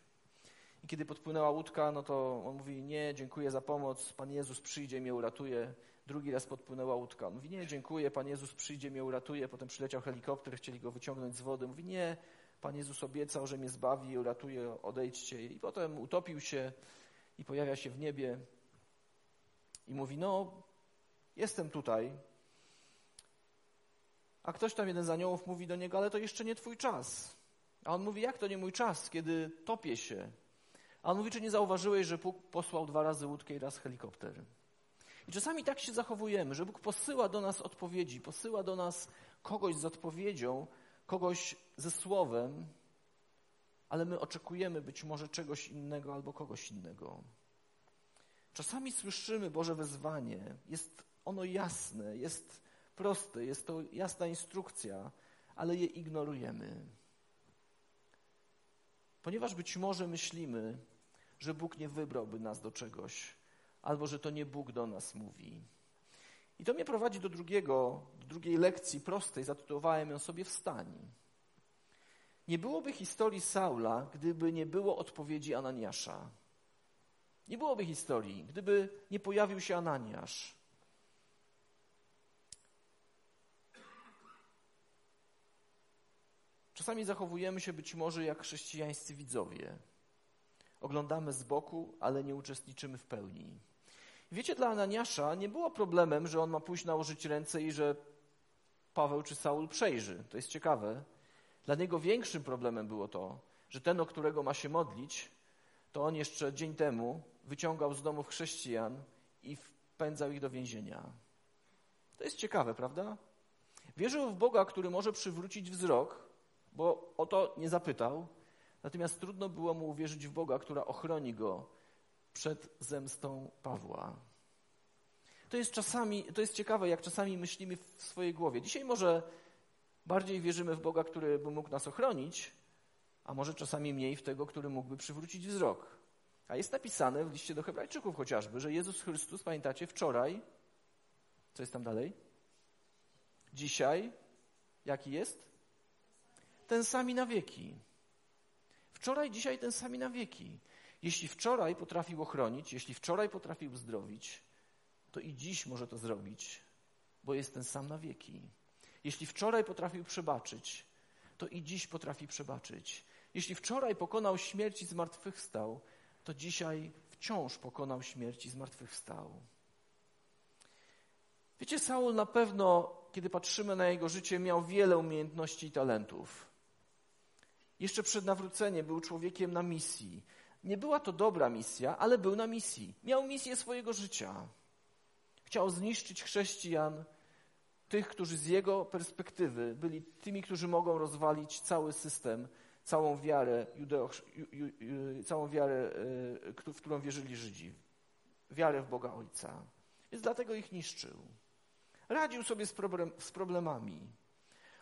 I kiedy podpłynęła łódka, no to on mówi, nie, dziękuję za pomoc, Pan Jezus przyjdzie, mnie uratuje. Drugi raz podpłynęła łódka. On mówi, nie, dziękuję, Pan Jezus przyjdzie, mnie uratuje. Potem przyleciał helikopter, chcieli go wyciągnąć z wody. Mówi, nie, Pan Jezus obiecał, że mnie zbawi i uratuje, odejdźcie. I potem utopił się i pojawia się w niebie i mówi, no, jestem tutaj. A ktoś tam, jeden z aniołów mówi do niego, ale to jeszcze nie twój czas. A on mówi, jak to nie mój czas, kiedy topię się? A on mówi, czy nie zauważyłeś, że Bóg posłał dwa razy łódkę i raz helikopter? I czasami tak się zachowujemy, że Bóg posyła do nas odpowiedzi, posyła do nas kogoś z odpowiedzią, kogoś ze słowem, ale my oczekujemy być może czegoś innego albo kogoś innego. Czasami słyszymy Boże wezwanie, jest ono jasne, jest proste, jest to jasna instrukcja, ale je ignorujemy. Ponieważ być może myślimy, że Bóg nie wybrałby nas do czegoś, albo że to nie Bóg do nas mówi. I to mnie prowadzi do drugiego, do drugiej lekcji prostej, zatytułowałem ją sobie Wstań. Nie byłoby historii Saula, gdyby nie było odpowiedzi Ananiasza. Nie byłoby historii, gdyby nie pojawił się Ananiasz. Czasami zachowujemy się być może jak chrześcijańscy widzowie. Oglądamy z boku, ale nie uczestniczymy w pełni. Wiecie, dla Ananiasza nie było problemem, że on ma pójść nałożyć ręce i że Paweł czy Saul przejrzy. To jest ciekawe. Dla niego większym problemem było to, że ten, o którego ma się modlić, to on jeszcze dzień temu wyciągał z domów chrześcijan i wpędzał ich do więzienia. To jest ciekawe, prawda? Wierzył w Boga, który może przywrócić wzrok, bo o to nie zapytał, natomiast trudno było mu uwierzyć w Boga, która ochroni go przed zemstą Pawła. To jest czasami, to jest ciekawe, jak czasami myślimy w swojej głowie. Dzisiaj może bardziej wierzymy w Boga, który by mógł nas ochronić, a może czasami mniej w tego, który mógłby przywrócić wzrok. A jest napisane w liście do Hebrajczyków chociażby, że Jezus Chrystus, pamiętacie, wczoraj, co jest tam dalej? Dzisiaj, jaki jest? Ten sami na wieki. Wczoraj, dzisiaj ten sami na wieki. Jeśli wczoraj potrafił ochronić, jeśli wczoraj potrafił uzdrowić, to i dziś może to zrobić, bo jest ten sam na wieki. Jeśli wczoraj potrafił przebaczyć, to i dziś potrafi przebaczyć. Jeśli wczoraj pokonał śmierć i zmartwychwstał, to dzisiaj wciąż pokonał śmierć i zmartwychwstał. Wiecie, Saul na pewno, kiedy patrzymy na jego życie, miał wiele umiejętności i talentów. Jeszcze przed nawróceniem był człowiekiem na misji. Nie była to dobra misja, ale był na misji. Miał misję swojego życia. Chciał zniszczyć chrześcijan, tych, którzy z jego perspektywy byli tymi, którzy mogą rozwalić cały system, całą wiarę, judeo, całą wiarę, e, w którą wierzyli Żydzi. Wiarę w Boga Ojca. Więc dlatego ich niszczył. Radził sobie z, problem, z problemami.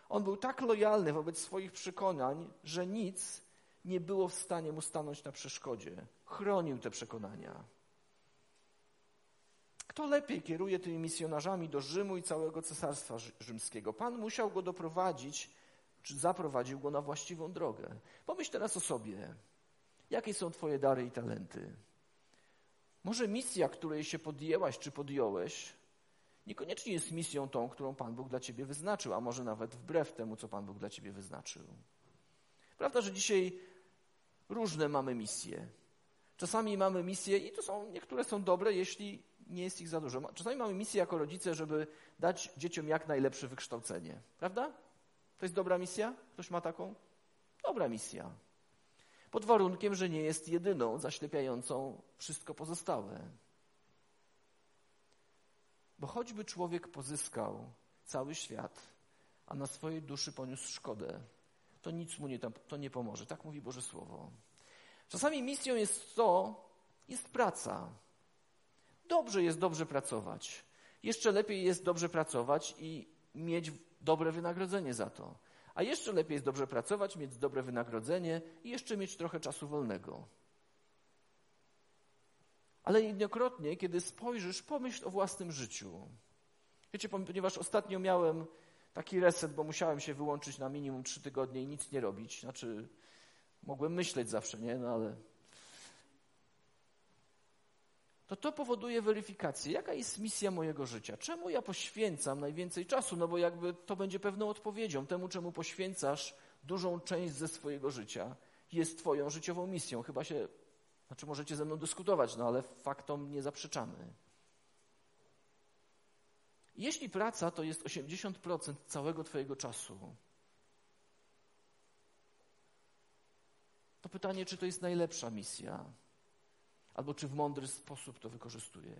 On był tak lojalny wobec swoich przekonań, że nic nie było w stanie mu stanąć na przeszkodzie. Chronił te przekonania. Kto lepiej kieruje tymi misjonarzami do Rzymu i całego cesarstwa rzymskiego? Pan musiał go doprowadzić, czy zaprowadził go na właściwą drogę. Pomyśl teraz o sobie. Jakie są Twoje dary i talenty? Może misja, której się podjęłaś czy podjąłeś, niekoniecznie jest misją tą, którą Pan Bóg dla Ciebie wyznaczył, a może nawet wbrew temu, co Pan Bóg dla Ciebie wyznaczył. Prawda, że dzisiaj różne mamy misje. Czasami mamy misje i to są, niektóre są dobre, jeśli nie jest ich za dużo. Czasami mamy misję jako rodzice, żeby dać dzieciom jak najlepsze wykształcenie. Prawda? To jest dobra misja? Ktoś ma taką? Dobra misja. Pod warunkiem, że nie jest jedyną zaślepiającą wszystko pozostałe. Bo choćby człowiek pozyskał cały świat, a na swojej duszy poniósł szkodę, to nic mu nie, to nie pomoże. Tak mówi Boże Słowo. Czasami misją jest to, jest praca. Dobrze jest dobrze pracować. Jeszcze lepiej jest dobrze pracować i mieć dobre wynagrodzenie za to. A jeszcze lepiej jest dobrze pracować, mieć dobre wynagrodzenie i jeszcze mieć trochę czasu wolnego. Ale jednokrotnie, kiedy spojrzysz, pomyśl o własnym życiu. Wiecie, ponieważ ostatnio miałem taki reset, bo musiałem się wyłączyć na minimum trzy tygodnie i nic nie robić. Znaczy, mogłem myśleć zawsze, nie? No ale to to powoduje weryfikację. Jaka jest misja mojego życia? Czemu ja poświęcam najwięcej czasu? No bo jakby to będzie pewną odpowiedzią. Temu, czemu poświęcasz dużą część ze swojego życia, jest Twoją życiową misją. Chyba się, znaczy możecie ze mną dyskutować, no ale faktom nie zaprzeczamy. Jeśli praca to jest 80% całego Twojego czasu, to pytanie, czy to jest najlepsza misja? albo czy w mądry sposób to wykorzystuje.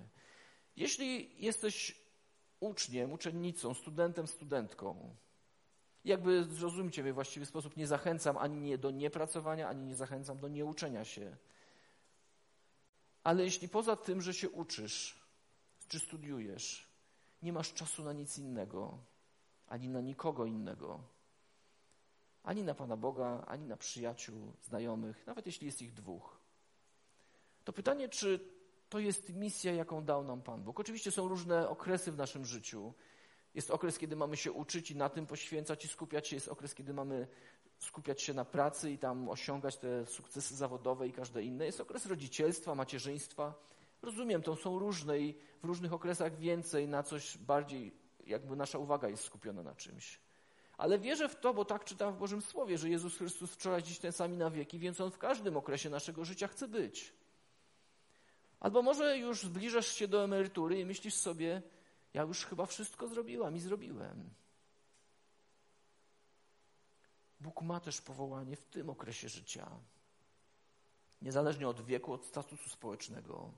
Jeśli jesteś uczniem, uczennicą, studentem, studentką, jakby zrozumcie mnie właściwy sposób, nie zachęcam ani nie do niepracowania, ani nie zachęcam do nieuczenia się. Ale jeśli poza tym, że się uczysz, czy studiujesz, nie masz czasu na nic innego, ani na nikogo innego, ani na Pana Boga, ani na przyjaciół, znajomych, nawet jeśli jest ich dwóch. To pytanie, czy to jest misja, jaką dał nam Pan Bóg. Oczywiście są różne okresy w naszym życiu. Jest okres, kiedy mamy się uczyć i na tym poświęcać i skupiać się. Jest okres, kiedy mamy skupiać się na pracy i tam osiągać te sukcesy zawodowe i każde inne. Jest okres rodzicielstwa, macierzyństwa. Rozumiem, to są różne i w różnych okresach więcej na coś bardziej, jakby nasza uwaga jest skupiona na czymś. Ale wierzę w to, bo tak czytam w Bożym Słowie, że Jezus Chrystus wczoraj, dziś ten sami na wieki, więc On w każdym okresie naszego życia chce być. Albo może już zbliżasz się do emerytury i myślisz sobie, ja już chyba wszystko zrobiłam i zrobiłem. Bóg ma też powołanie w tym okresie życia. Niezależnie od wieku, od statusu społecznego.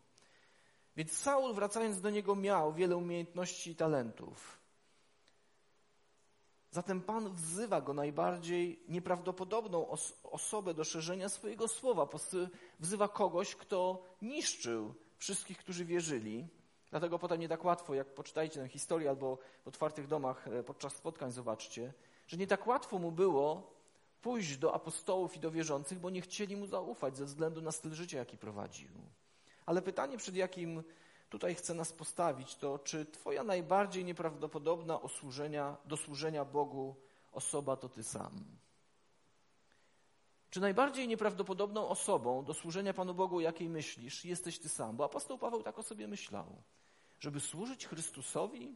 Więc Saul, wracając do niego, miał wiele umiejętności i talentów. Zatem Pan wzywa go najbardziej nieprawdopodobną os osobę do szerzenia swojego słowa. Wzywa kogoś, kto niszczył wszystkich, którzy wierzyli. Dlatego potem nie tak łatwo, jak poczytajcie tę historię albo w otwartych domach e, podczas spotkań zobaczcie, że nie tak łatwo mu było pójść do apostołów i do wierzących, bo nie chcieli mu zaufać ze względu na styl życia, jaki prowadził. Ale pytanie, przed jakim tutaj chcę nas postawić, to czy Twoja najbardziej nieprawdopodobna osłużenia, do służenia Bogu osoba to Ty sam? Czy najbardziej nieprawdopodobną osobą do służenia Panu Bogu, jakiej myślisz, jesteś Ty sam? Bo apostoł Paweł tak o sobie myślał. Żeby służyć Chrystusowi,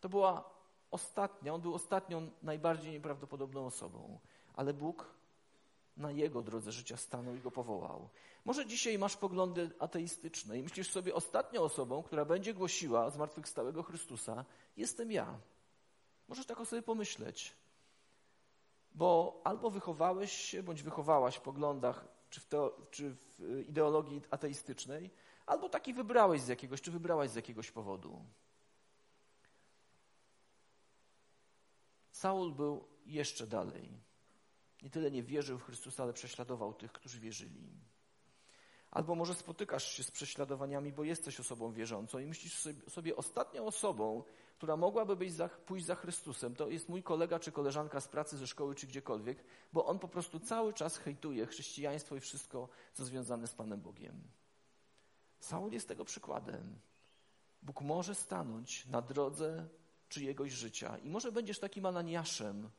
to była ostatnia, on był ostatnią, najbardziej nieprawdopodobną osobą. Ale Bóg na jego drodze życia stanął i go powołał. Może dzisiaj masz poglądy ateistyczne i myślisz sobie, ostatnią osobą, która będzie głosiła zmartwychwstałego Chrystusa, jestem ja. Możesz tak o sobie pomyśleć. Bo albo wychowałeś się, bądź wychowałaś w poglądach, czy w, teo, czy w ideologii ateistycznej, albo taki wybrałeś z jakiegoś, czy wybrałaś z jakiegoś powodu. Saul był jeszcze dalej. Nie tyle nie wierzył w Chrystusa, ale prześladował tych, którzy wierzyli. Albo może spotykasz się z prześladowaniami, bo jesteś osobą wierzącą i myślisz sobie, ostatnią osobą, która mogłaby być za, pójść za Chrystusem, to jest mój kolega czy koleżanka z pracy, ze szkoły czy gdziekolwiek, bo on po prostu cały czas hejtuje chrześcijaństwo i wszystko, co związane z Panem Bogiem. Saul jest tego przykładem. Bóg może stanąć na drodze czyjegoś życia i może będziesz takim Ananiaszem,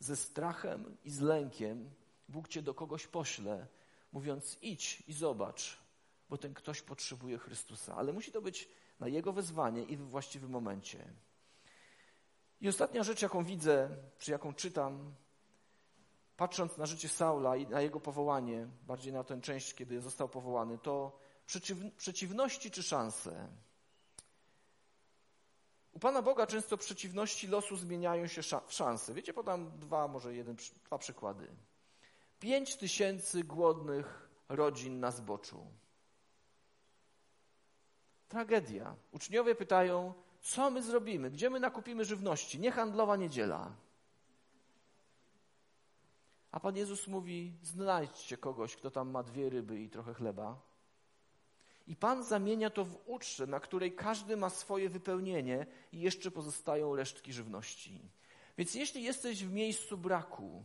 ze strachem i z lękiem Bóg cię do kogoś pośle, mówiąc idź i zobacz, bo ten ktoś potrzebuje Chrystusa. Ale musi to być na Jego wezwanie i w właściwym momencie. I ostatnia rzecz, jaką widzę, czy jaką czytam, patrząc na życie Saula i na jego powołanie, bardziej na tę część, kiedy został powołany, to przeciw, przeciwności czy szanse. U Pana Boga często przeciwności losu zmieniają się w szanse. Wiecie, podam dwa, może jeden, dwa przykłady. Pięć tysięcy głodnych rodzin na zboczu. Tragedia. Uczniowie pytają, co my zrobimy? Gdzie my nakupimy żywności? Niehandlowa niedziela. A Pan Jezus mówi, znajdźcie kogoś, kto tam ma dwie ryby i trochę chleba i Pan zamienia to w ucztę, na której każdy ma swoje wypełnienie i jeszcze pozostają resztki żywności. Więc jeśli jesteś w miejscu braku,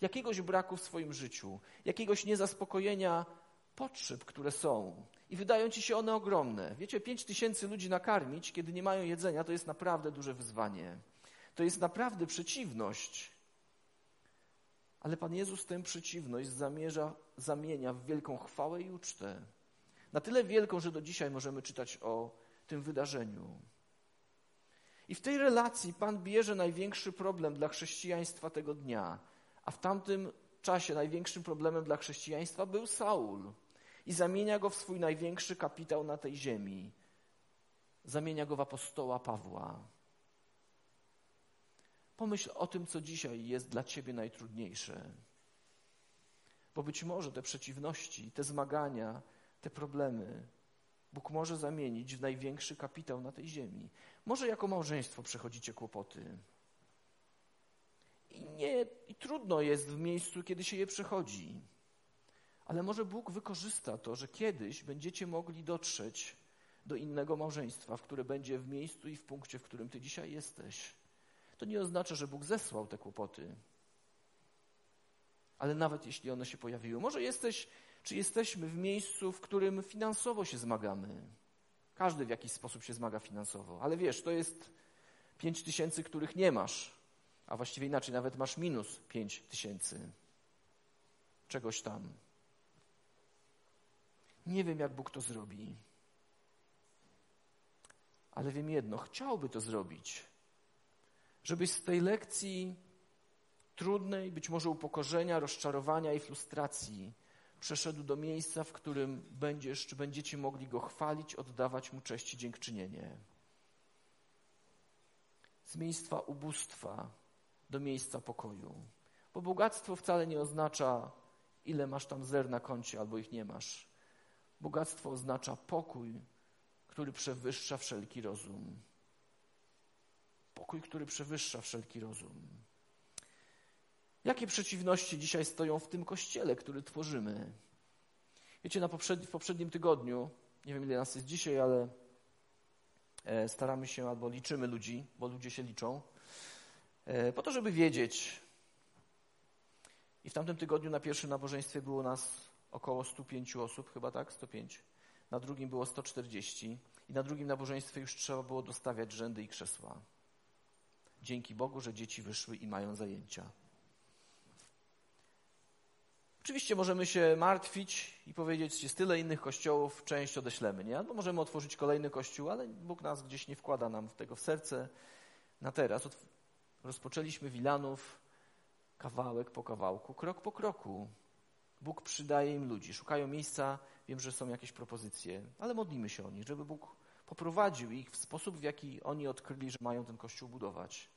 jakiegoś braku w swoim życiu, jakiegoś niezaspokojenia potrzeb, które są i wydają ci się one ogromne. Wiecie, pięć tysięcy ludzi nakarmić, kiedy nie mają jedzenia, to jest naprawdę duże wyzwanie. To jest naprawdę przeciwność. Ale Pan Jezus tę przeciwność zamierza, zamienia w wielką chwałę i ucztę. Na tyle wielką, że do dzisiaj możemy czytać o tym wydarzeniu. I w tej relacji Pan bierze największy problem dla chrześcijaństwa tego dnia, a w tamtym czasie największym problemem dla chrześcijaństwa był Saul i zamienia go w swój największy kapitał na tej ziemi. Zamienia go w apostoła Pawła. Pomyśl o tym, co dzisiaj jest dla ciebie najtrudniejsze. Bo być może te przeciwności, te zmagania, te problemy Bóg może zamienić w największy kapitał na tej ziemi. Może jako małżeństwo przechodzicie kłopoty. I, nie, I trudno jest w miejscu, kiedy się je przechodzi. Ale może Bóg wykorzysta to, że kiedyś będziecie mogli dotrzeć do innego małżeństwa, w które będzie w miejscu i w punkcie, w którym ty dzisiaj jesteś. To nie oznacza, że Bóg zesłał te kłopoty. Ale nawet jeśli one się pojawiły, może jesteś, czy jesteśmy w miejscu, w którym finansowo się zmagamy. Każdy w jakiś sposób się zmaga finansowo, ale wiesz, to jest pięć tysięcy, których nie masz, a właściwie inaczej, nawet masz minus pięć tysięcy czegoś tam. Nie wiem, jak Bóg to zrobi, ale wiem jedno: chciałby to zrobić, żebyś z tej lekcji trudnej, być może upokorzenia, rozczarowania i frustracji przeszedł do miejsca, w którym będziesz, czy będziecie mogli Go chwalić, oddawać Mu cześć i dziękczynienie. Z miejsca ubóstwa do miejsca pokoju. Bo bogactwo wcale nie oznacza, ile masz tam zer na koncie, albo ich nie masz. Bogactwo oznacza pokój, który przewyższa wszelki rozum. Pokój, który przewyższa wszelki rozum. Jakie przeciwności dzisiaj stoją w tym kościele, który tworzymy? Wiecie, na poprzedni, w poprzednim tygodniu, nie wiem ile nas jest dzisiaj, ale e, staramy się albo liczymy ludzi, bo ludzie się liczą, e, po to, żeby wiedzieć. I w tamtym tygodniu na pierwszym nabożeństwie było nas około 105 osób, chyba tak, 105. Na drugim było 140 i na drugim nabożeństwie już trzeba było dostawiać rzędy i krzesła. Dzięki Bogu, że dzieci wyszły i mają zajęcia. Oczywiście możemy się martwić i powiedzieć, jest tyle innych kościołów, część odeślemy, nie? Albo możemy otworzyć kolejny kościół, ale Bóg nas gdzieś nie wkłada nam tego w serce na teraz. Rozpoczęliśmy Wilanów kawałek po kawałku, krok po kroku. Bóg przydaje im ludzi, szukają miejsca, wiem, że są jakieś propozycje, ale modlimy się o nich, żeby Bóg poprowadził ich w sposób, w jaki oni odkryli, że mają ten kościół budować.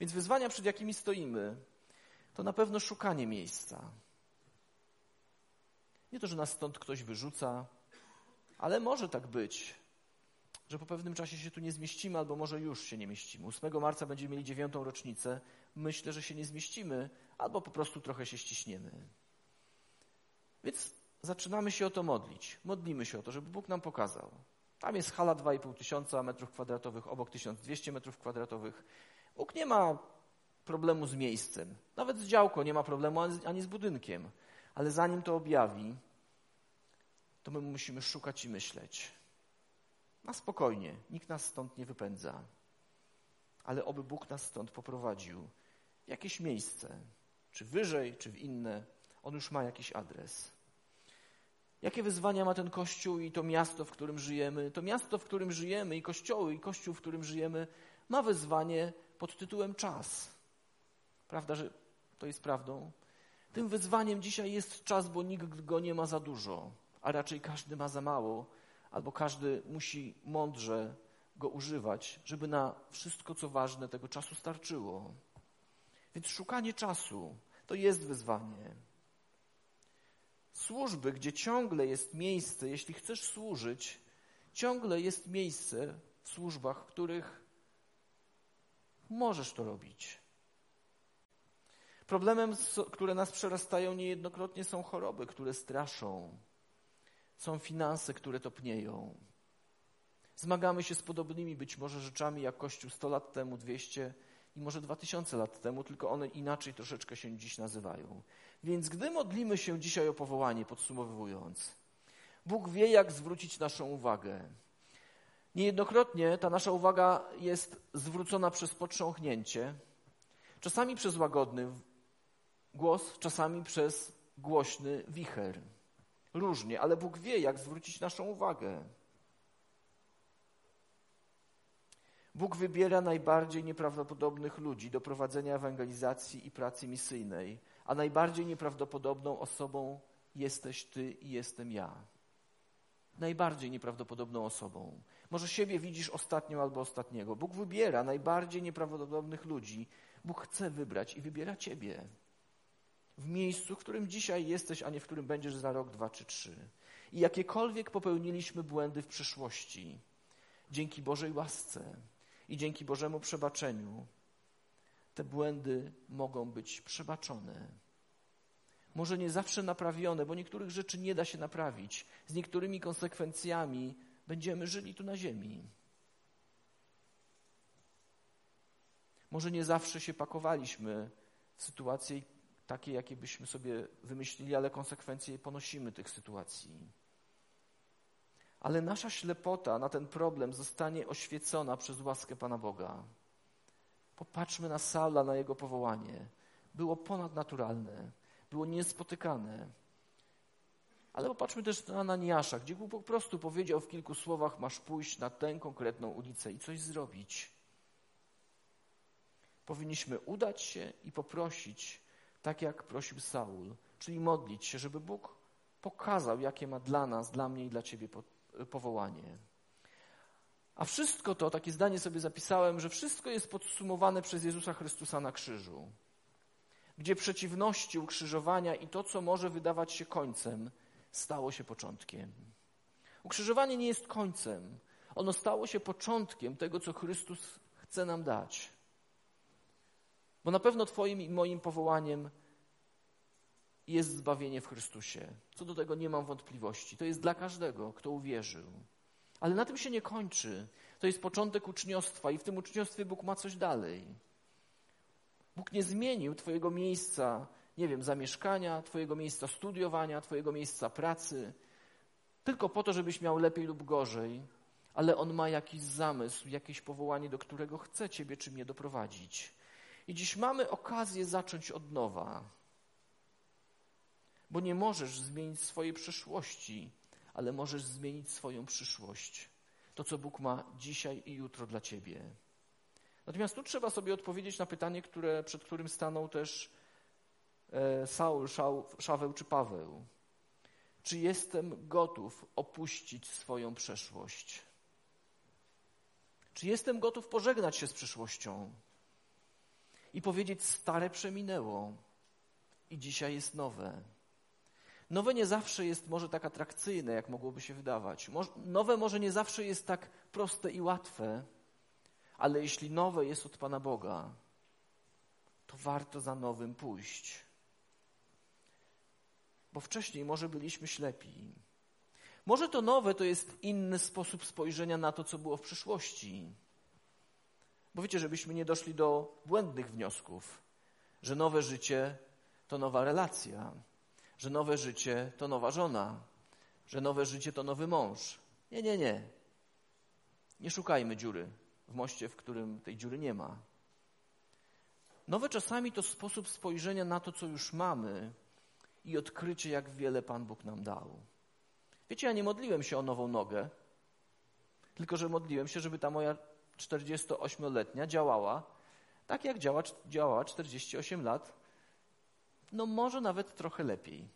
Więc wyzwania, przed jakimi stoimy, to na pewno szukanie miejsca. Nie to, że nas stąd ktoś wyrzuca, ale może tak być, że po pewnym czasie się tu nie zmieścimy, albo może już się nie mieścimy. 8 marca będziemy mieli dziewiątą rocznicę. Myślę, że się nie zmieścimy, albo po prostu trochę się ściśniemy. Więc zaczynamy się o to modlić. Modlimy się o to, żeby Bóg nam pokazał. Tam jest hala 2,5 tysiąca metrów kwadratowych, obok 1200 metrów kwadratowych. Bóg nie ma problemu z miejscem. Nawet z działką nie ma problemu ani z budynkiem. Ale zanim to objawi, to my musimy szukać i myśleć. Na spokojnie, nikt nas stąd nie wypędza. Ale oby Bóg nas stąd poprowadził jakieś miejsce, czy wyżej, czy w inne. On już ma jakiś adres. Jakie wyzwania ma ten kościół i to miasto, w którym żyjemy? To miasto, w którym żyjemy, i kościoły, i kościół, w którym żyjemy, ma wyzwanie pod tytułem czas. Prawda, że to jest prawdą? Tym wyzwaniem dzisiaj jest czas, bo nikt go nie ma za dużo, a raczej każdy ma za mało, albo każdy musi mądrze go używać, żeby na wszystko, co ważne, tego czasu starczyło. Więc szukanie czasu to jest wyzwanie. Służby, gdzie ciągle jest miejsce, jeśli chcesz służyć, ciągle jest miejsce w służbach, w których możesz to robić. Problemem, które nas przerastają niejednokrotnie są choroby, które straszą. Są finanse, które topnieją. Zmagamy się z podobnymi być może rzeczami jak Kościół 100 lat temu, 200 i może 2000 lat temu, tylko one inaczej troszeczkę się dziś nazywają. Więc gdy modlimy się dzisiaj o powołanie, podsumowując, Bóg wie, jak zwrócić naszą uwagę. Niejednokrotnie ta nasza uwaga jest zwrócona przez potrząchnięcie, czasami przez łagodny głos, czasami przez głośny wicher. Różnie, ale Bóg wie, jak zwrócić naszą uwagę. Bóg wybiera najbardziej nieprawdopodobnych ludzi do prowadzenia ewangelizacji i pracy misyjnej, a najbardziej nieprawdopodobną osobą jesteś Ty i jestem ja. Najbardziej nieprawdopodobną osobą. Może siebie widzisz ostatnią albo ostatniego. Bóg wybiera najbardziej nieprawdopodobnych ludzi. Bóg chce wybrać i wybiera Ciebie w miejscu, w którym dzisiaj jesteś, a nie w którym będziesz za rok, dwa czy trzy. I jakiekolwiek popełniliśmy błędy w przeszłości, dzięki Bożej łasce i dzięki Bożemu przebaczeniu, te błędy mogą być przebaczone. Może nie zawsze naprawione, bo niektórych rzeczy nie da się naprawić. Z niektórymi konsekwencjami będziemy żyli tu na ziemi. Może nie zawsze się pakowaliśmy w sytuację takie, jakie byśmy sobie wymyślili, ale konsekwencje ponosimy tych sytuacji. Ale nasza ślepota na ten problem zostanie oświecona przez łaskę Pana Boga. Popatrzmy na Saula, na jego powołanie. Było ponadnaturalne, było niespotykane. Ale popatrzmy też na Ananiasza, gdzie Bóg po prostu powiedział w kilku słowach: Masz pójść na tę konkretną ulicę i coś zrobić. Powinniśmy udać się i poprosić, tak jak prosił Saul, czyli modlić się, żeby Bóg pokazał, jakie ma dla nas, dla mnie i dla Ciebie powołanie. A wszystko to, takie zdanie sobie zapisałem, że wszystko jest podsumowane przez Jezusa Chrystusa na krzyżu, gdzie przeciwności ukrzyżowania i to, co może wydawać się końcem, stało się początkiem. Ukrzyżowanie nie jest końcem. Ono stało się początkiem tego, co Chrystus chce nam dać. Bo na pewno Twoim i moim powołaniem jest zbawienie w Chrystusie. Co do tego nie mam wątpliwości. To jest dla każdego, kto uwierzył. Ale na tym się nie kończy. To jest początek uczniostwa i w tym uczniostwie Bóg ma coś dalej. Bóg nie zmienił Twojego miejsca, nie wiem, zamieszkania, Twojego miejsca studiowania, Twojego miejsca pracy, tylko po to, żebyś miał lepiej lub gorzej, ale On ma jakiś zamysł, jakieś powołanie, do którego chce Ciebie czy mnie doprowadzić. I dziś mamy okazję zacząć od nowa, bo nie możesz zmienić swojej przeszłości, ale możesz zmienić swoją przyszłość. To, co Bóg ma dzisiaj i jutro dla Ciebie. Natomiast tu trzeba sobie odpowiedzieć na pytanie, które, przed którym stanął też e, Saul, Szaweł czy Paweł. Czy jestem gotów opuścić swoją przeszłość? Czy jestem gotów pożegnać się z przyszłością i powiedzieć: Stare przeminęło i dzisiaj jest nowe? Nowe nie zawsze jest może tak atrakcyjne, jak mogłoby się wydawać. Nowe może nie zawsze jest tak proste i łatwe, ale jeśli nowe jest od Pana Boga, to warto za nowym pójść. Bo wcześniej może byliśmy ślepi. Może to nowe to jest inny sposób spojrzenia na to, co było w przyszłości. Bo wiecie, żebyśmy nie doszli do błędnych wniosków, że nowe życie to nowa relacja, że nowe życie to nowa żona, że nowe życie to nowy mąż. Nie, nie, nie. Nie szukajmy dziury w moście, w którym tej dziury nie ma. Nowe czasami to sposób spojrzenia na to, co już mamy i odkrycie, jak wiele Pan Bóg nam dał. Wiecie, ja nie modliłem się o nową nogę, tylko że modliłem się, żeby ta moja 48-letnia działała tak, jak działa, działała 48 lat no może nawet trochę lepiej.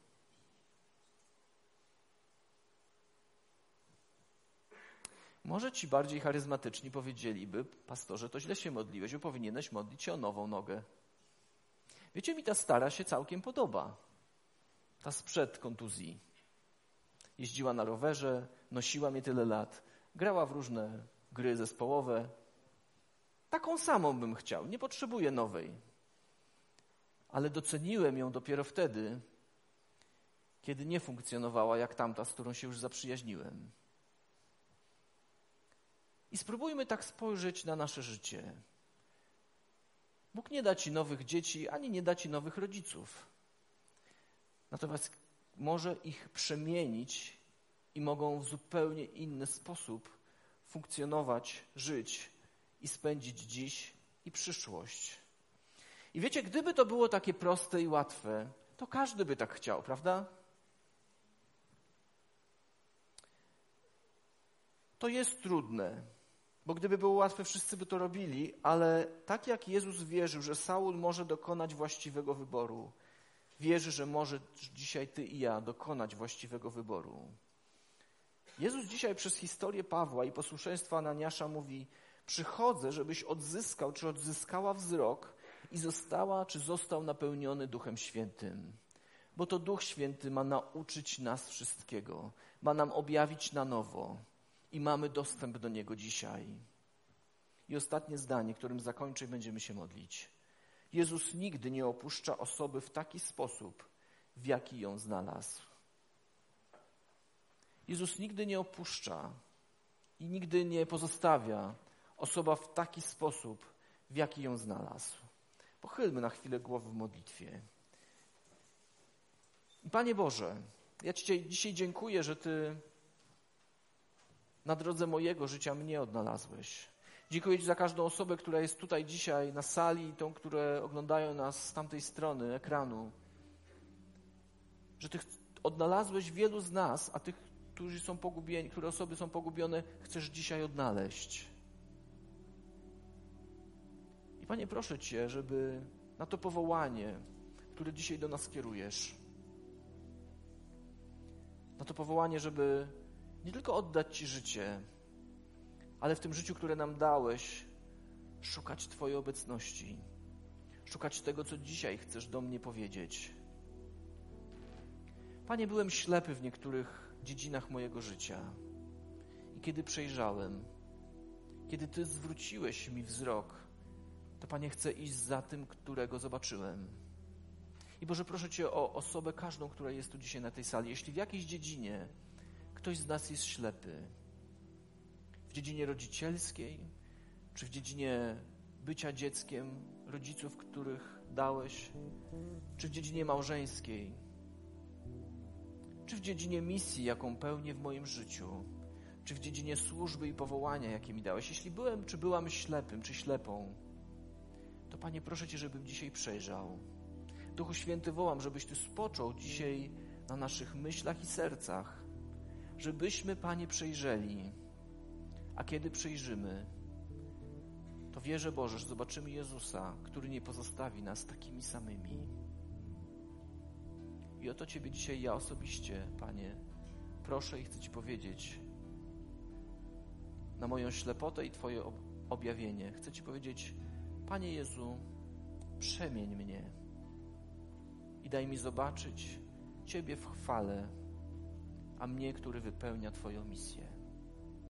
Może ci bardziej charyzmatyczni powiedzieliby, pastorze, to źle się modliłeś, bo powinieneś modlić się o nową nogę. Wiecie, mi ta stara się całkiem podoba. Ta sprzed kontuzji. Jeździła na rowerze, nosiła mnie tyle lat, grała w różne gry zespołowe. Taką samą bym chciał, nie potrzebuję nowej ale doceniłem ją dopiero wtedy, kiedy nie funkcjonowała jak tamta, z którą się już zaprzyjaźniłem. I spróbujmy tak spojrzeć na nasze życie. Bóg nie da ci nowych dzieci, ani nie da ci nowych rodziców. Natomiast może ich przemienić i mogą w zupełnie inny sposób funkcjonować, żyć i spędzić dziś i przyszłość. I wiecie, gdyby to było takie proste i łatwe, to każdy by tak chciał, prawda? To jest trudne, bo gdyby było łatwe, wszyscy by to robili, ale tak jak Jezus wierzył, że Saul może dokonać właściwego wyboru, wierzy, że może dzisiaj ty i ja dokonać właściwego wyboru. Jezus dzisiaj przez historię Pawła i posłuszeństwa Ananiasza mówi: Przychodzę, żebyś odzyskał czy odzyskała wzrok i została, czy został napełniony Duchem Świętym. Bo to Duch Święty ma nauczyć nas wszystkiego, ma nam objawić na nowo i mamy dostęp do Niego dzisiaj. I ostatnie zdanie, którym zakończę, będziemy się modlić. Jezus nigdy nie opuszcza osoby w taki sposób, w jaki ją znalazł. Jezus nigdy nie opuszcza i nigdy nie pozostawia osoba w taki sposób, w jaki ją znalazł. Pochylmy na chwilę głowy w modlitwie. Panie Boże, ja Ci dzisiaj dziękuję, że Ty na drodze mojego życia mnie odnalazłeś. Dziękuję Ci za każdą osobę, która jest tutaj dzisiaj na sali i tą, które oglądają nas z tamtej strony ekranu. Że Ty odnalazłeś wielu z nas, a tych, którzy są pogubieni, które osoby są pogubione, chcesz dzisiaj odnaleźć. I Panie, proszę Cię, żeby na to powołanie, które dzisiaj do nas kierujesz, na to powołanie, żeby nie tylko oddać Ci życie, ale w tym życiu, które nam dałeś, szukać Twojej obecności, szukać tego, co dzisiaj chcesz do mnie powiedzieć. Panie, byłem ślepy w niektórych dziedzinach mojego życia. I kiedy przejrzałem, kiedy Ty zwróciłeś mi wzrok, to Panie, chcę iść za tym, którego zobaczyłem. I Boże, proszę Cię o osobę każdą, która jest tu dzisiaj na tej sali. Jeśli w jakiejś dziedzinie ktoś z nas jest ślepy, w dziedzinie rodzicielskiej, czy w dziedzinie bycia dzieckiem rodziców, których dałeś, czy w dziedzinie małżeńskiej, czy w dziedzinie misji, jaką pełnię w moim życiu, czy w dziedzinie służby i powołania, jakie mi dałeś. Jeśli byłem, czy byłam ślepym, czy ślepą, to Panie, proszę Cię, żebym dzisiaj przejrzał. Duchu Święty wołam, żebyś Ty spoczął dzisiaj na naszych myślach i sercach, żebyśmy, Panie, przejrzeli. A kiedy przejrzymy, to wierzę Boże, że zobaczymy Jezusa, który nie pozostawi nas takimi samymi. I o to Ciebie dzisiaj ja osobiście, Panie, proszę i chcę Ci powiedzieć na moją ślepotę i Twoje objawienie. Chcę Ci powiedzieć, Panie Jezu, przemień mnie i daj mi zobaczyć Ciebie w chwale, a mnie, który wypełnia Twoją misję.